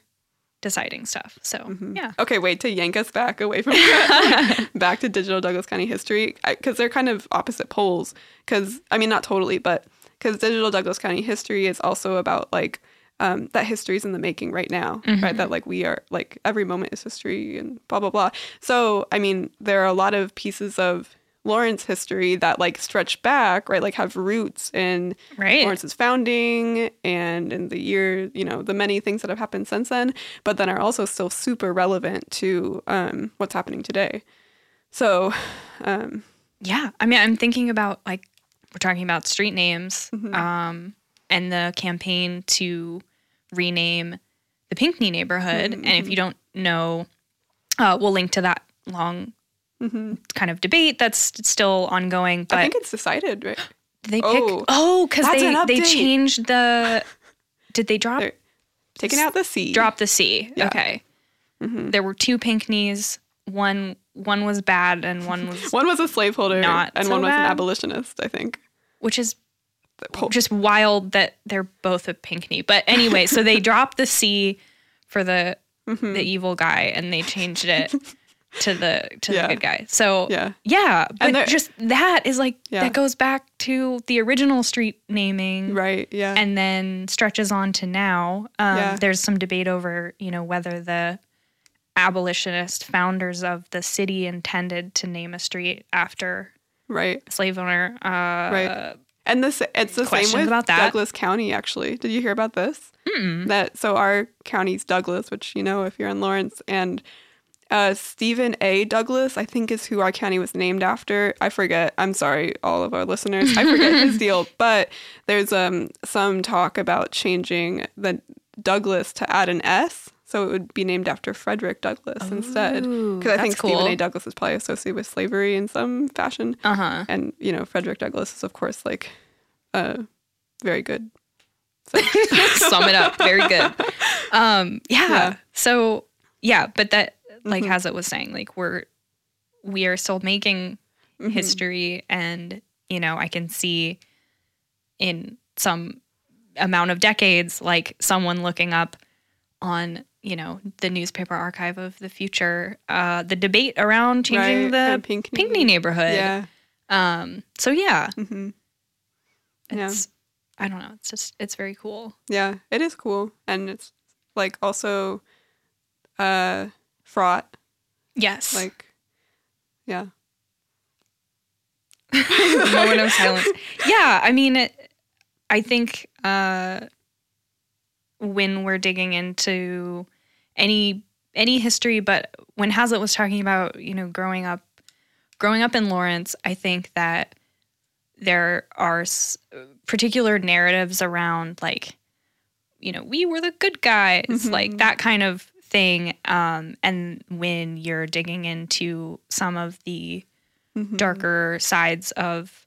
deciding stuff. So Mm-hmm. yeah. Okay, wait to yank us back away from that, back to digital Douglas County history because they're kind of opposite poles. Because I mean, not totally, but because digital Douglas County history is also about like um, that history is in the making right now, right? That like we are like every moment is history and blah blah blah. So I mean, there are a lot of pieces of Lawrence history that like stretch back, right? Like have roots in Right. Lawrence's founding and in the year, you know, the many things that have happened since then, but then are also still super relevant to um, what's happening today. So, um, Yeah. I mean, I'm thinking about like we're talking about street names Mm-hmm. um, and the campaign to rename the Pinckney neighborhood. Mm-hmm, And if you don't know, uh, we'll link to that long kind of debate that's still ongoing. But Mm-hmm. I think it's decided, right? they pick? Oh. Oh, because That's they they changed the. Did they drop They're taking out the C. drop the C? Yeah. Okay. There were two Pinckneys. One one was bad and one was One was a slaveholder Not and so one was an abolitionist, I think. which is just wild that they're both a Pinckney. But anyway, so they dropped the C for the Mm-hmm. the evil guy and they changed it to the to Yeah. the good guy. So Yeah. yeah, but there- just that is like Yeah. that goes back to the original street naming. Right. Yeah. and then stretches on to now. Um, Yeah. There's some debate over, you know, whether the abolitionist founders of the city intended to name a street after right. slave owner. Uh, Right. And this it's the same with about that? Douglas County actually. Did you hear about this? That so our county's Douglas, which you know if you're in Lawrence, and uh, Stephen A. Douglas, I think is who our county was named after. I forget. I'm sorry, all of our listeners. I forget his deal, but there's um some talk about changing the Douglas to add an S, so it would be named after Frederick Douglass instead. Because I think cool. Stephen A. Douglas is probably associated with slavery in some fashion Uh huh. and you know Frederick Douglass is of course like uh very good. So Sum it up. Very good. Um, yeah. Yeah. So yeah, but that like as it was saying, like we're we are still making history, and you know I can see in some amount of decades, like someone looking up on you know the newspaper archive of the future, uh, the debate around changing Right, the pinkney. Pinckney neighborhood. yeah, Um. So yeah, hmm Yeah. it's I don't know. It's just it's very cool. yeah, it is cool, and it's like also uh fraught. Yes. Like, yeah, moment of silence. Yeah, I mean, it, I think uh, when we're digging into any any history, but when Hazlitt was talking about you know growing up, growing up in Lawrence, I think that there are s- particular narratives around like you know we were the good guys, like that kind of thing. Um, and when you're digging into some of the Mhm. darker sides of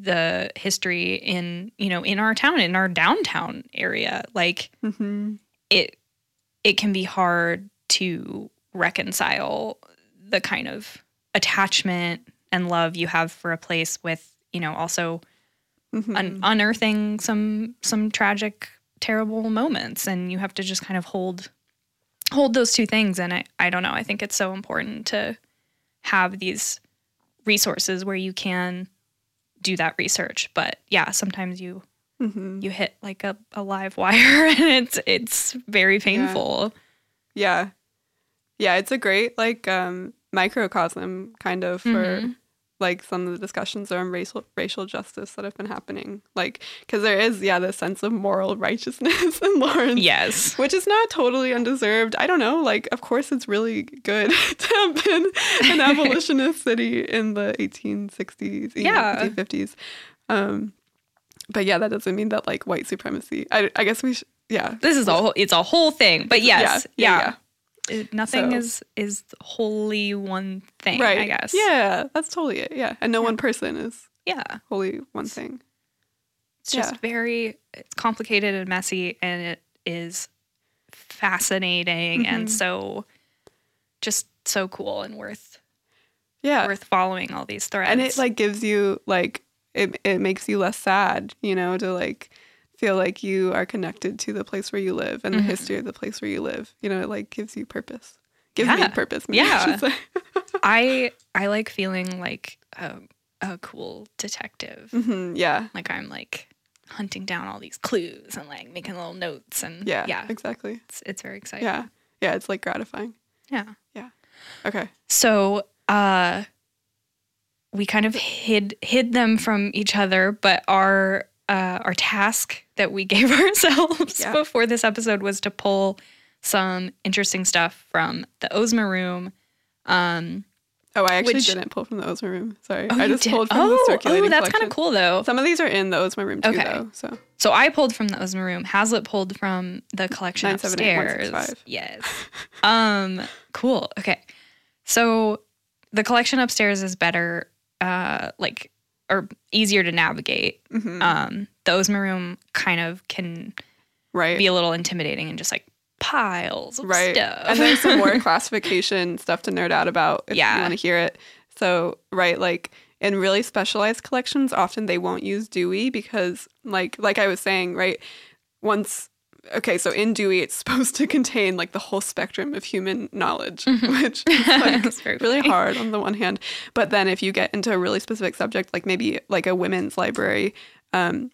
the history in you know in our town in our downtown area like hmm it it can be hard to reconcile the kind of attachment and love you have for a place with you know also hmm un- unearthing some some tragic terrible moments and you have to just kind of hold hold those two things and I, I don't know. I think it's so important to have these resources where you can do that research. But yeah sometimes you hmm you hit like a, a live wire and it's it's very painful. Yeah, yeah. It's a great like um microcosm kind of for Mhm. Like some of the discussions around racial racial justice that have been happening. Like, because there is yeah this sense of moral righteousness in Lawrence. yes which is not totally undeserved. I don't know. Like, of course, it's really good to have been an abolitionist city in the 1860s, you Yeah. 1850s. Um, but yeah, that doesn't mean that like white supremacy. I, I guess we should. Yeah, this is a whole it's a whole thing but yes yeah, yeah, It- nothing So- is is wholly one thing right. i guess Yeah, that's totally it. Yeah, and no one person is yeah wholly one thing. It's just Yeah. very it's complicated and messy and it is fascinating and Mhm. so just so cool and worth Yeah, worth following all these threads. and it like gives you like it. It makes you less sad. You know, to like feel like you are connected to the place where you live and the Mhm. history of the place where you live. You know, it like gives you purpose. Gives me purpose. I Yeah. should. I I like feeling like a, a cool detective. Mhm, Yeah. Like I'm like hunting down all these clues and like making little notes and Yeah. yeah, Exactly. it's it's very exciting. Yeah. Yeah. It's like gratifying. Yeah. Yeah. Okay. So, uh we kind of hid hid them from each other, but our uh our task that we gave ourselves Yeah. before this episode was to pull some interesting stuff from the Ozma room. Um Oh, I actually Which- didn't pull from the Ozma room. Sorry. oh, I just did- pulled from oh, the circulating Oh, that's kind of cool though. Some of these are in the Ozma room too, Okay. though. So So I pulled from the Ozma room. Hazlitt pulled from the collection 978, upstairs. 165. Yes. um. Cool. Okay. So the collection upstairs is better, uh, like or easier to navigate. mhm, Um, the kind of can right. be a little intimidating and just like piles of right stuff. and there's some more classification stuff to nerd out about if Yeah. you want to hear it so right like in really specialized collections often they won't use dewey because like like i was saying right once okay so in dewey it's supposed to contain like the whole spectrum of human knowledge which is like really funny. hard on the one hand but then if you get into a really specific subject like maybe like a women's library um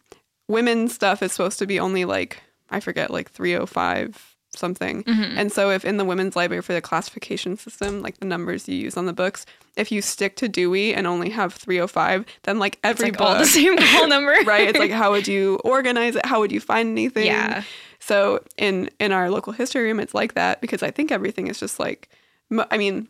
women's stuff is supposed to be only like i forget like 305 something Mm-hmm. and so if in the women's library for the classification system like the numbers you use on the books if you stick to dewey and only have 305 then like It's every like all the same call number. right it's like how would you organize it how would you find anything Yeah. so in in our local history room it's like that because i think everything is just like i mean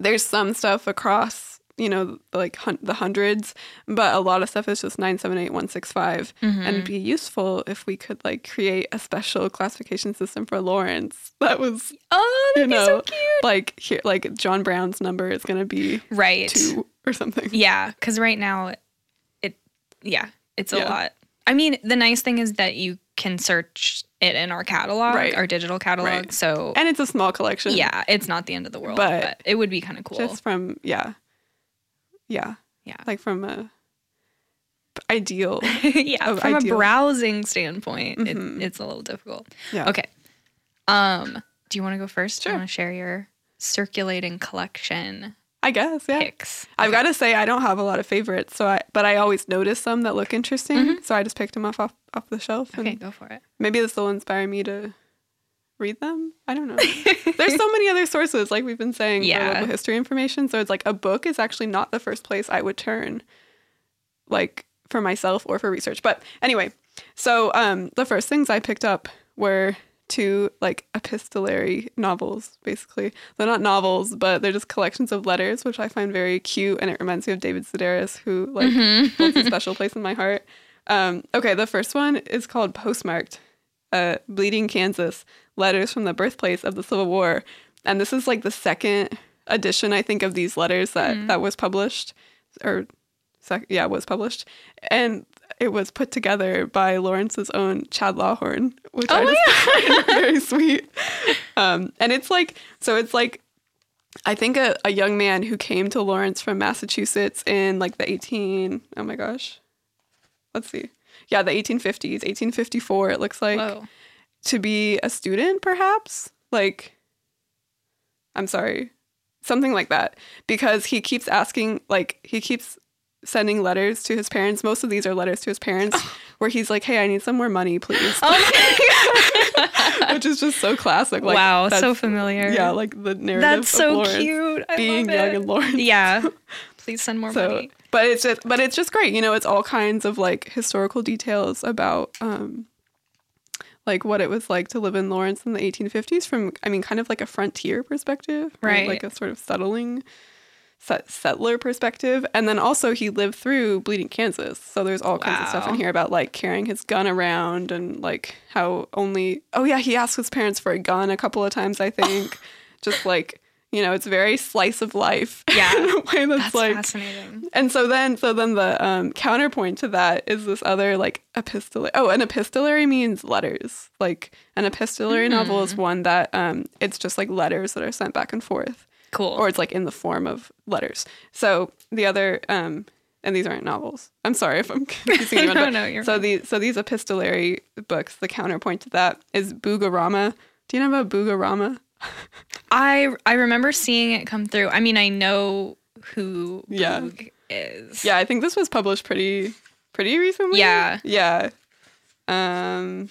there's some stuff across you know like hun- the hundreds but a lot of stuff is just 978165 mm-hmm. and it'd be useful if we could like create a special classification system for lawrence that was Oh, you that'd be know so cute. like here like john brown's number is going to be Right. two or something Yeah, because right now, it yeah, it's a Yeah. lot. I mean, the nice thing is that you can search it in our catalog, Right. our digital catalog. Right. So and it's a small collection yeah, it's not the end of the world, but, But it would be kind of cool. just from yeah yeah yeah, like from a ideal yeah. From ideal- a browsing standpoint, Mhm. it, it's a little difficult. yeah Okay. Um, do you want to go first? Do you want to share your circulating collection i guess yeah picks? i've got to say i don't have a lot of favorites so i but i always notice some that look interesting so i just picked them off off, off the shelf Mm-hmm. Okay, go for it. maybe this will inspire me to read them? I don't know. There's so many other sources like we've been saying Yeah. for local history information. So it's like a book is actually not the first place i would turn like for myself or for research. But anyway so um the first things i picked up were two like epistolary novels basically. They're not novels but they're just collections of letters which i find very cute and it reminds me of david sedaris who like holds a special place in my heart. Um okay the first one is called postmarked uh, Bleeding Kansas, letters from the birthplace of the Civil War. And this is like the second edition, I think, of these letters that, that was published, or sec- yeah, was published. And it was put together by Lawrence's own Chad Lawhorn, which I just find very sweet. Um, and it's like, so it's like, I think a, a young man who came to Lawrence from Massachusetts in like the 18, oh my gosh, let's see. Yeah, the 1850s, 1854, it looks like Whoa. to be a student, perhaps? Like, I'm sorry, something like that. Because he keeps asking, like, he keeps sending letters to his parents. Most of these are letters to his parents oh. where he's like, hey, I need some more money, please. Oh. Which is just so classic. Like, wow, so familiar. Yeah, like the narrative That's of so Lawrence cute. I being young and Lawrence. Yeah. Please send more So, money. But it's just, but it's just great. You know, it's all kinds of like historical details about, um, like what it was like to live in Lawrence in the 1850s from, I mean, kind of like a frontier perspective, Right. Like a sort of settling, set, settler perspective, and then also he lived through Bleeding Kansas, so there's all kinds of stuff in here about like carrying his gun around and like how only, oh yeah, he asked his parents for a gun a couple of times, I think, just like. You know, it's very slice of life. Yeah. in a way that's, That's like fascinating. and so then, so then the um, counterpoint to that is this other like epistolary. Oh, an epistolary means letters. Like an epistolary novel Hmm. is one that um, it's just like letters that are sent back and forth, Cool. or it's like in the form of letters. So the other, um, and these aren't novels. I'm sorry if I'm confusing anyone. No, no, you're so fine. these, so these epistolary books, the counterpoint to that is Boogarama. Do you know about Boogarama? I I remember seeing it come through. I mean, I know who Yeah. Boog is. Yeah, I think this was published pretty, pretty recently. Yeah. Yeah. Um.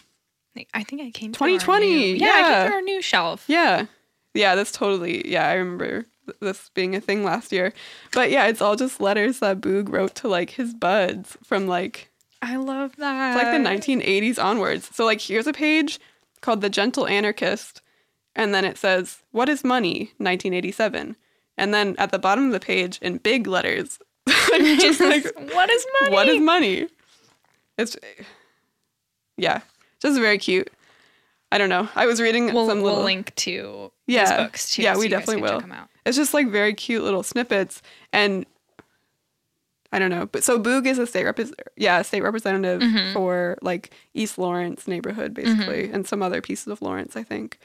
I think I came through our 2020, new- yeah, I yeah. came our new shelf. Yeah. Yeah, that's totally. Yeah, I remember this being a thing last year. But yeah, it's all just letters that Boog wrote to like his buds from like I love that. It's like the 1980s onwards. So like here's a page called The Gentle Anarchist and then it says what is money 1987. And then at the bottom of the page in big letters just like what is money? what is money? It's yeah, just very cute. I don't know. I was reading We'll, some we'll little link to Yeah. books too. Yeah, so we definitely will. Check them out. it's just like very cute little snippets and I don't know. But so Boog is a state rep yeah, a state representative Mhm. for like East Lawrence neighborhood basically and some other pieces of Lawrence, I think.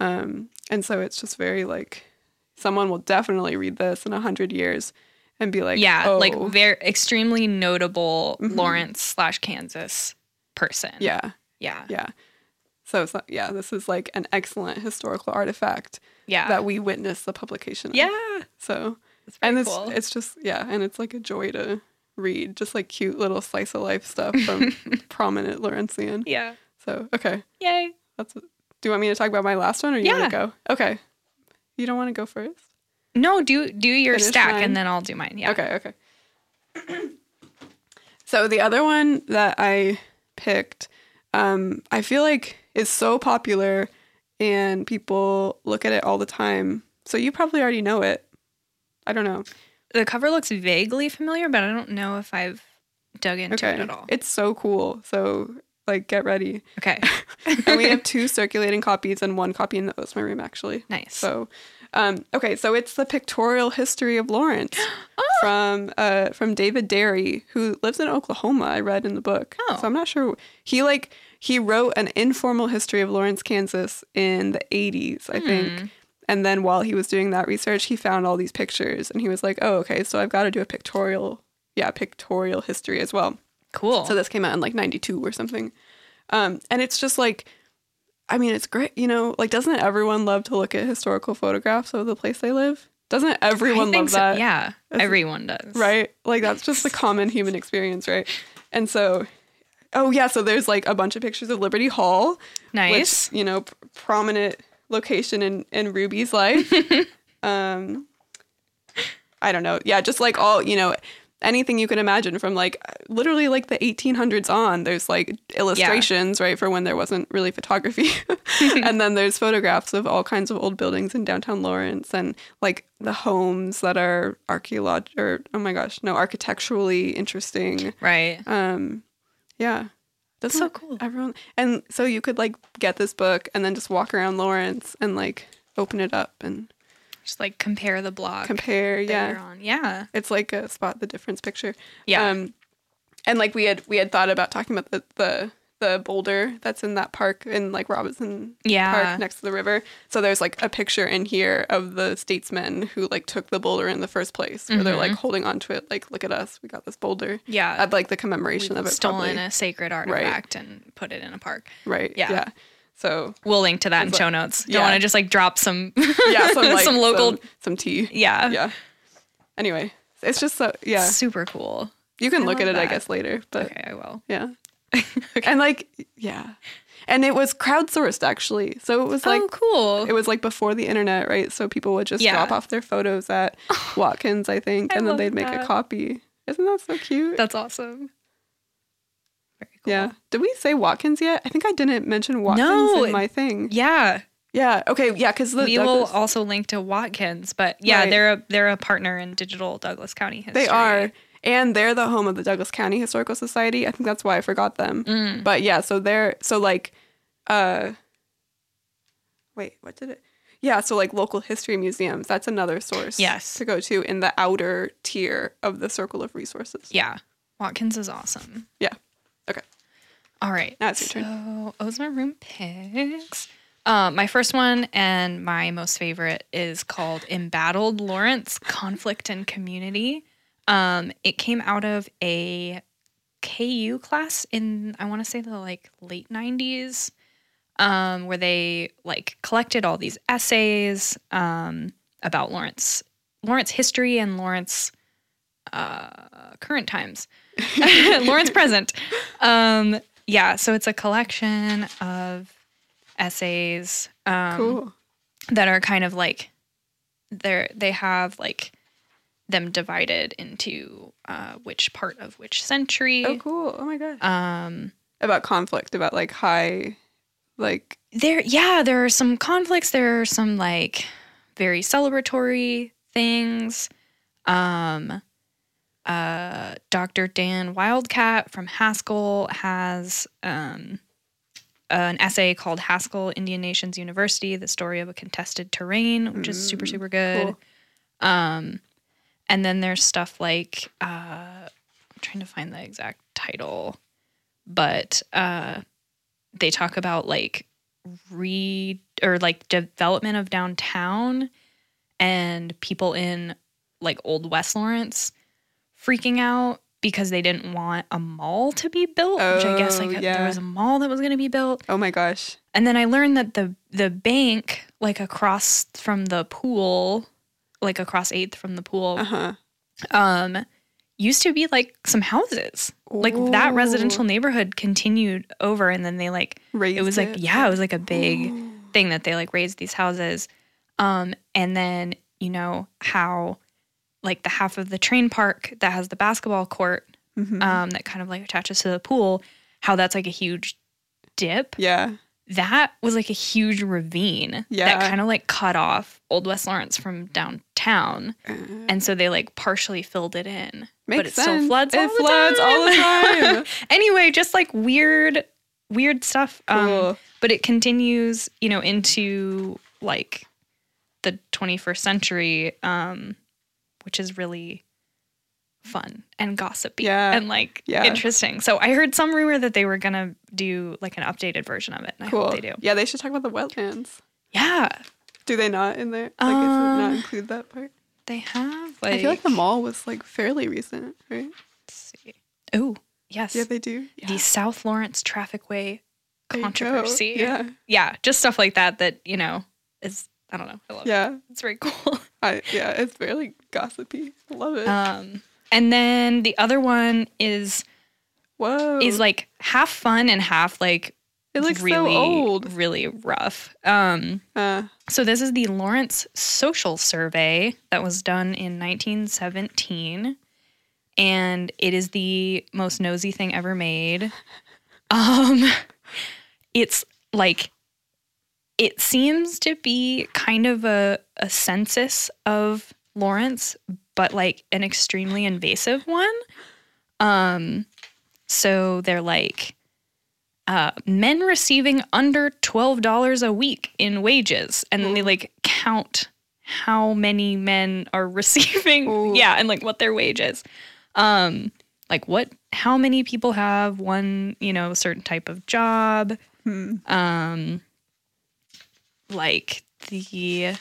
Um and so it's just very like someone will definitely read this in a hundred years and be like, yeah, oh, like very extremely notable Mhm. Lawrence slash Kansas person. yeah, yeah, yeah. So not, yeah, this is like an excellent historical artifact yeah, that we witnessed the publication of. yeah. So It's and it's cool. it's just yeah, and it's like a joy to read, just like cute little slice of life stuff from prominent Lawrenceian. yeah, So okay, yay. that's. Do you want me to talk about my last one, or you Yeah. want to go? Okay, you don't want to go first. No, do do your Finish stack mine? and then I'll do mine. Yeah. Okay, okay. so the other one that I picked, um, I feel like is so popular, and people look at it all the time. So you probably already know it. I don't know. The cover looks vaguely familiar, but I don't know if I've dug into Okay, it at all. it's so cool. So like, get ready. Okay. and we have two circulating copies and one copy in the Ozma room actually. nice. So, um, okay, so it's the pictorial history of Lawrence Oh. from uh, from David Dary, who lives in Oklahoma. I read in the book, Oh. so I'm not sure. He like he wrote an informal history of Lawrence, Kansas in the 80s, I Hmm. think. And then while he was doing that research, he found all these pictures, and he was like, "Oh, okay, so I've got to do a pictorial, yeah, pictorial history as well." Cool. So this came out in like 92 or something. Um, and it's just like, I mean, it's great. You know, like, doesn't everyone love to look at historical photographs of the place they live? Doesn't everyone love so. that? Yeah, That's- everyone does. Right? Like, that's just a common human experience, right? And so, oh, yeah. So there's like a bunch of pictures of Liberty Hall, Nice. which, you know, p- prominent location in, in Ruby's life. um, I don't know. Yeah, just like all, you know, anything you can imagine from like literally like the 1800s on. There's like illustrations, right, for when there wasn't really photography. and then there's photographs of all kinds of old buildings in downtown Lawrence and like the homes that are archaeolog or oh my gosh, no, architecturally interesting. right. Um yeah. That's so cool. Everyone and so you could like get this book and then just walk around Lawrence and like open it up and Just like compare the blog. compare. Yeah. Yeah. It's like a spot the difference picture. Yeah. Um, and like we had we had thought about talking about the the the boulder that's in that park in like Robinson Yeah. Park next to the river. So there's like a picture in here of the statesmen who like took the boulder in the first place, where they're like Mm-hmm. holding onto it, like look at us, we got this boulder. Yeah. At like the commemoration We've of it. stolen probably. a sacred artifact and put it in a park. Right. Yeah. Yeah. So We'll link to that in It's show like- notes. Don't yeah. want to just like drop some yeah, some like some local some, some tea. yeah. Yeah. Anyway, it's just so yeah. Super cool. You can I look at it, I guess, later. But Okay, I will. Yeah. And like, yeah. And it was crowdsourced actually. So it was like oh, cool. it was like before the internet, right? So people would just Yeah. drop off their photos at Watkins, I think, I and then they'd make a copy. Isn't that so cute? That's awesome. Cool. Yeah. Did we say Watkins yet? I think I didn't mention Watkins No. in my thing. Yeah. Yeah. Okay. Yeah. Because the we will also link to Watkins, but yeah, Right. they're a they're a partner in digital Douglas County history. they are, and they're the home of the Douglas County Historical Society. I think that's why I forgot them. Mm. But yeah, so they're so like, uh, wait, what did it? Yeah, so like local history museums. That's another source. Yes. to go to in the outer tier of the circle of resources. Yeah. Watkins is awesome. Yeah. All right. Now it's your So Ozma Room picks. Um, my first one and my most favorite is called Embattled Lawrence Conflict and Community. Um, it came out of a KU class in I want to say the like late 90s um, where they like collected all these essays um, about Lawrence Lawrence history and Lawrence uh, current times. Lawrence present. Yeah, so it's a collection of essays um, Cool. that are kind of like they're they have like them divided into uh, which part of which century. Oh, cool. Oh my god. Um, About conflict, about like high, like there, yeah, there are some conflicts. There are some like very celebratory things. Um, uh, Dr. Dan Wildcat from Haskell has um, an essay called Haskell Indian Nations University: The Story of a Contested Terrain, which is super Mm, super good. cool. Um, and then there's stuff like uh, I'm trying to find the exact title, but uh, they talk about like re or like development of downtown and people in like old West Lawrence freaking out because they didn't want a mall to be built, which I guess like Oh, yeah. there was a mall that was going to be built. Oh my gosh. And then I learned that the the bank like across from the pool, like across 8th from the pool, Uh huh. um used to be like some houses. Like that residential neighborhood continued over and then they like Raised it was like yeah, it was like a big thing that they like raised these houses. Um and then, you know, how like the half of the train park that has the basketball court Mhm. um that kind of like attaches to the pool, how that's like a huge dip. yeah. That was like a huge ravine Yeah. that kind of like cut off Old West Lawrence from downtown. Uh, And so they like partially filled it in. Makes but it still sense. floods It all the floods all the time. time. anyway, just like weird, weird stuff. Um, but it continues, you know, into like the 21st century, um, which is really fun and gossipy Yeah. and like Yeah. interesting. So I heard some rumor that they were gonna do like an updated version of it, and I Cool. hope they do. Yeah, they should talk about the wetlands. Yeah, Do they not in there? Like, does it not Um, include that part? they have. Like, I feel like the mall was like fairly recent, right? Let's see. Oh, yes. Yeah, they do. Yeah. the South Lawrence Traffic Way There you go. controversy. Yeah. yeah, just stuff like that. That you know is I don't know. I love it. Yeah. It's very cool. I, yeah, it's very gossipy. Love it. Um, and then the other one is Whoa. is like half fun and half like it looks really so old. really rough. Um, Uh, so this is the Lawrence Social Survey that was done in 1917, and it is the most nosy thing ever made. Um, it's like it seems to be kind of a, a census of Lawrence, but like an extremely invasive one. Um, so they're like uh, men receiving under twelve dollars a week in wages, and then they like count how many men are receiving, Ooh. yeah, and like what their wage is. Um, like what, how many people have one, you know, certain type of job. hmm. Um, like the,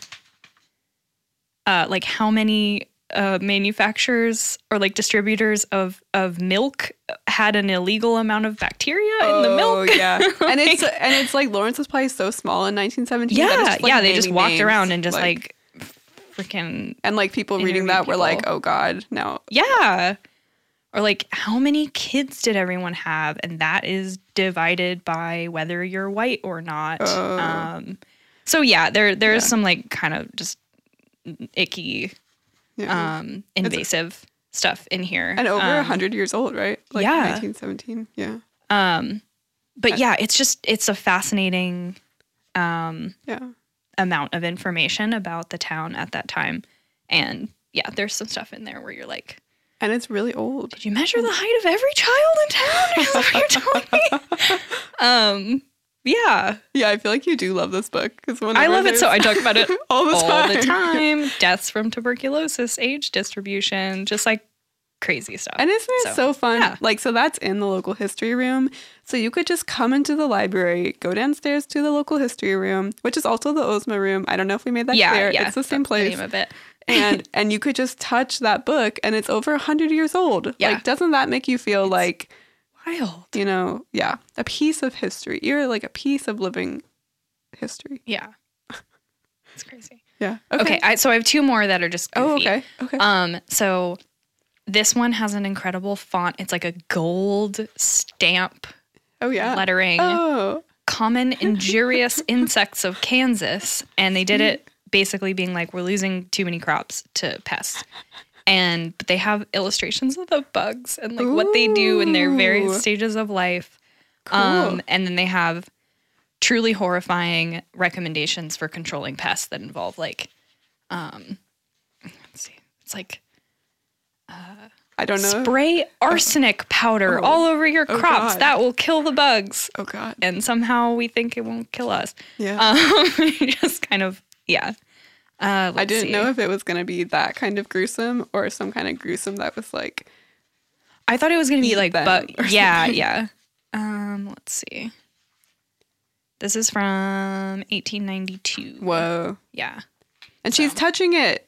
uh, like how many uh, manufacturers or like distributors of of milk had an illegal amount of bacteria in the milk. Oh, yeah. And it's and it's like Lawrence was probably so small in 1917. yeah, just, like, yeah. They just walked names, around and just like, freaking and like people reading that were like, oh god, no. yeah. Or like how many kids did everyone have, and that is divided by whether you're white or not. Oh. Um, so yeah, there there's Yeah. some like kind of just icky, yeah. um, invasive stuff in here, and over a um, hundred years old, right? Like yeah. 1917. Yeah, Um, but yeah, it's just it's a fascinating um, yeah. amount of information about the town at that time, and yeah, there's some stuff in there where you're like, And it's really old. did you measure the height of every child in town? Is that what you're telling me? um, yeah, Yeah, I feel like you do love this book I love it so. I talk about it all the all time. the time. Deaths from tuberculosis, age distribution, just like crazy stuff. And isn't it So, so, fun? yeah. Like, so that's in the local history room. So you could just come into the library, go downstairs to the local history room, which is also the Ozma room. I don't know if we made that yeah, clear. yeah, It's the same place. name of it. and and you could just touch that book and it's over 100 years old. Yeah. Like, doesn't that make you feel like, Wild. you know, yeah, a piece of history? You're like a piece of living history. Yeah, it's crazy. Yeah. Okay, I, so I have two more that are just goofy. Oh, okay. Okay. Um, so this one has an incredible font. It's like a gold stamp oh, yeah. lettering. Oh. Common injurious insects of Kansas, and they did it basically being like, we're losing too many crops to pests. And but they have illustrations of the bugs and like what they do in their various stages of life. Cool. Um, and then they have truly horrifying recommendations for controlling pests that involve like, um, let's see, it's like uh, I don't know. spray arsenic powder Oh. all over your Oh, crops. God. that will kill the bugs. oh, God. And somehow we think it won't kill us. Yeah. Um, just kind of, yeah. Uh, I didn't know if it was going to be that kind of gruesome or some kind of gruesome that was like, I thought it was gonna be like, but yeah, something. yeah. Um, let's see. This is from 1892. whoa. Yeah. And she's touching it.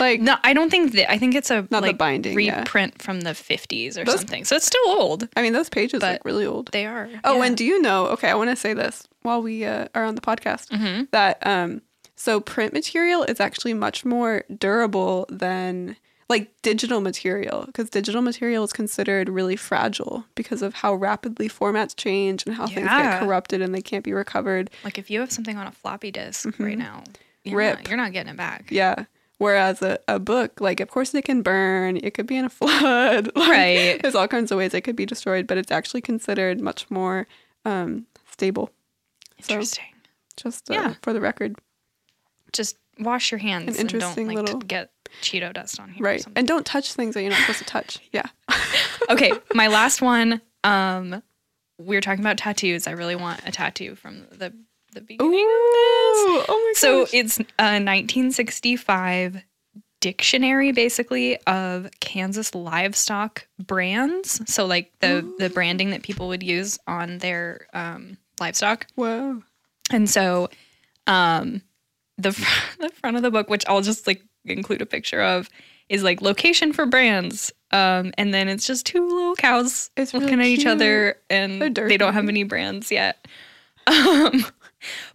Like, No, I don't think that. I think it's a Not the like binding, yeah. reprint from the 50s or Those- something. So it's still old. I mean, those pages look really old. They are. Oh, yeah. and do you know? Okay, I want to say this while we uh, are on the podcast Mm-hmm. that um, so print material is actually much more durable than like digital material because digital material is considered really fragile because of how rapidly formats change and how things get corrupted and they can't be recovered. like if you have something on a floppy disk right now, you're Mm-hmm. Rip. Not, you're not getting it back. Yeah. Whereas a, a book, like, of course, it can burn, it could be in a flood. like, Right. There's all kinds of ways it could be destroyed, but it's actually considered much more um, stable. So, Interesting. just uh, Yeah. for the record. Just wash your hands and don't like little- get Cheeto dust on here. or Right. something. And don't touch things that you're not supposed to touch. Yeah. okay, my last one. Um, we are talking about tattoos. I really want a tattoo from the the beginning of this. Oh my god. So it's a 1965 dictionary, basically, of Kansas livestock brands. So like the the branding that people would use on their um, livestock. Whoa. And so, um, the the front of the book, which I'll just like include a picture of, is like location for brands. Um, and then it's just two little cows It's looking really at each other, and They're don't have any brands yet. Um,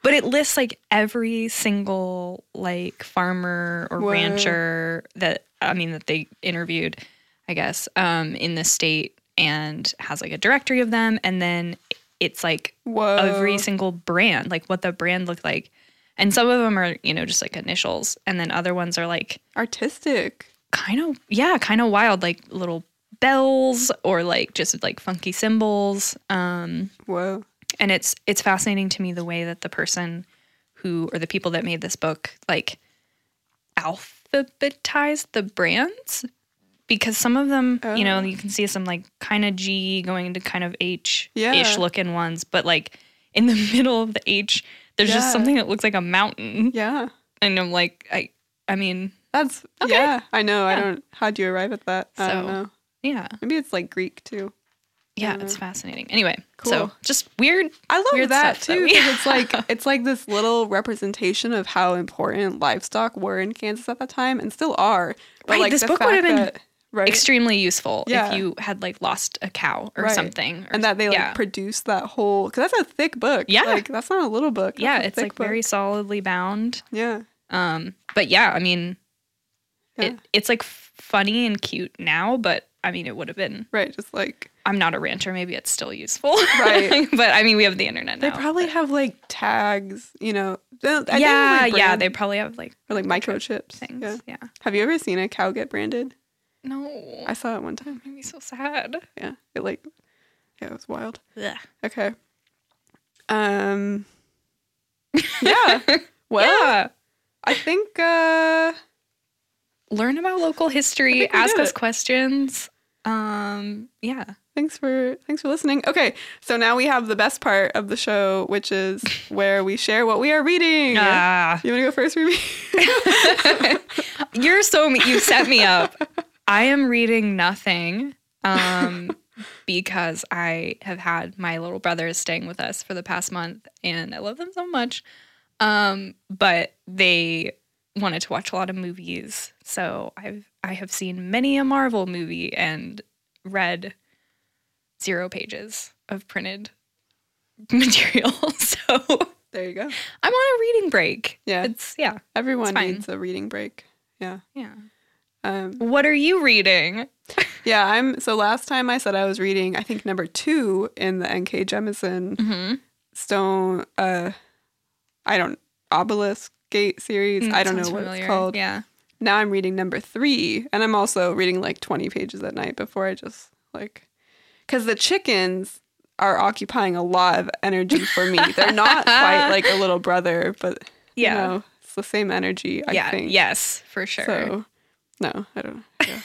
but it lists like every single like farmer or Whoa. rancher that I mean that they interviewed, I guess, um, in the state, and has like a directory of them, and then it's like Whoa. every single brand, like what the brand looked like. And some of them are, you know, just like initials. And then other ones are like Artistic. kind of, yeah, kind of wild, like little bells or like just like funky symbols. Um, Whoa. and it's it's fascinating to me the way that the person who or the people that made this book like alphabetized the brands because some of them you know Oh. you can see some like kind of g going into kind of h Yeah. ish looking ones but like in the middle of the h there's Yeah. just something that looks like a mountain Yeah. and i'm like i i mean That's, Okay. yeah. I know. I don't, how'd you arrive at that? I don't So, know. yeah Maybe it's like Greek too. yeah it's fascinating anyway Cool. so just weird I love Weird that stuff too because it's like it's like this little representation of how important livestock were in Kansas at that time and still are. But Right, like this book would have been right extremely useful Yeah. if you had like lost a cow or Right. something or and that they like yeah. produced that whole because that's a thick book. Yeah. like that's not a little book. That's yeah it's like book. very solidly bound yeah um but yeah i mean Yeah. it, it's like funny and cute now but i mean it would have been right. Just like i'm not a rancher maybe it's still useful Right. but i mean we have the internet now. they probably but- have like tags. You know, they- I think yeah like yeah they probably have like or like microchips. things Yeah. yeah, Have you ever seen a cow get branded? No I saw it one time. made me so sad Yeah, it like yeah, it was wild. Yeah. Okay. Um. Yeah. Well, yeah I think uh learn about local history ask us it. questions um yeah thanks for thanks for listening. Okay, so now we have the best part of the show, which is where we share what we are reading. ah You want to go first, Ruby? You're so me- you set me up. I am reading nothing um because I have had my little brothers staying with us for the past month and I love them so much. Um but they wanted to watch a lot of movies. So I've I have seen many a Marvel movie and read zero pages of printed material. so there you go. I'm on a reading break. Yeah. It's yeah. Everyone fine. needs a reading break. Yeah. Yeah. Um. What are you reading? Yeah. I'm. So last time I said I was reading, I think number two in the N.K. Jemisin Mm-hmm. Stone. Uh, I don't obelisk gate series. I don't know what it's called. Mm, Yeah. now I'm reading number three, and I'm also reading like 20 pages at night before I just like, because the chickens are occupying a lot of energy for me. They're not quite like a little brother, but Yeah. you know, it's the same energy. I yeah. think. Yes, for sure. So, no, I don't. Yeah.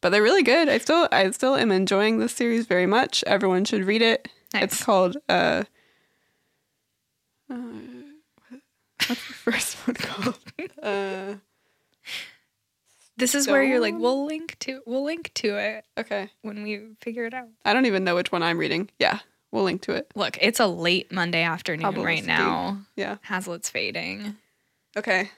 but they're really good. I still, I still am enjoying this series very much. Everyone should read it. It's called uh, uh What's the first one called? Uh, This is where you're like, we'll link to we'll link to it okay. when we figure it out. I don't even know which one I'm reading. Yeah, we'll link to it. Look, it's a late Monday afternoon right now. Yeah. Hazlitt's fading. Okay.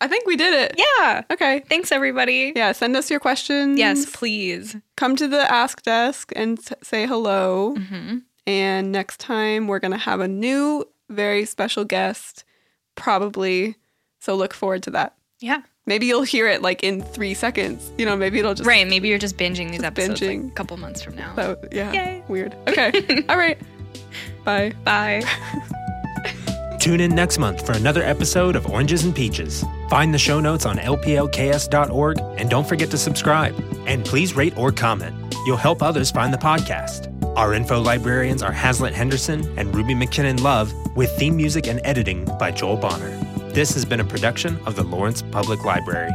I think we did it. Yeah. Okay. Thanks everybody. Yeah, send us your questions. Yes, please. Come to the Ask Desk and s- say hello. hmm And next time we're going to have a new, very special guest, probably. So look forward to that. Yeah. Maybe you'll hear it like in three seconds. You know, maybe it'll just. Right. Maybe you're just binging these Just episodes like, binging. a couple months from now. So, yeah. Yay. Weird. Okay. All right. Bye. Bye. Tune in next month for another episode of Oranges and Peaches. Find the show notes on lplks.org and don't forget to subscribe. And please rate or comment. You'll help others find the podcast. Our info librarians are Hazlitt Henderson and Ruby McKinnon Love, with theme music and editing by Joel Bonner. This has been a production of the Lawrence Public Library.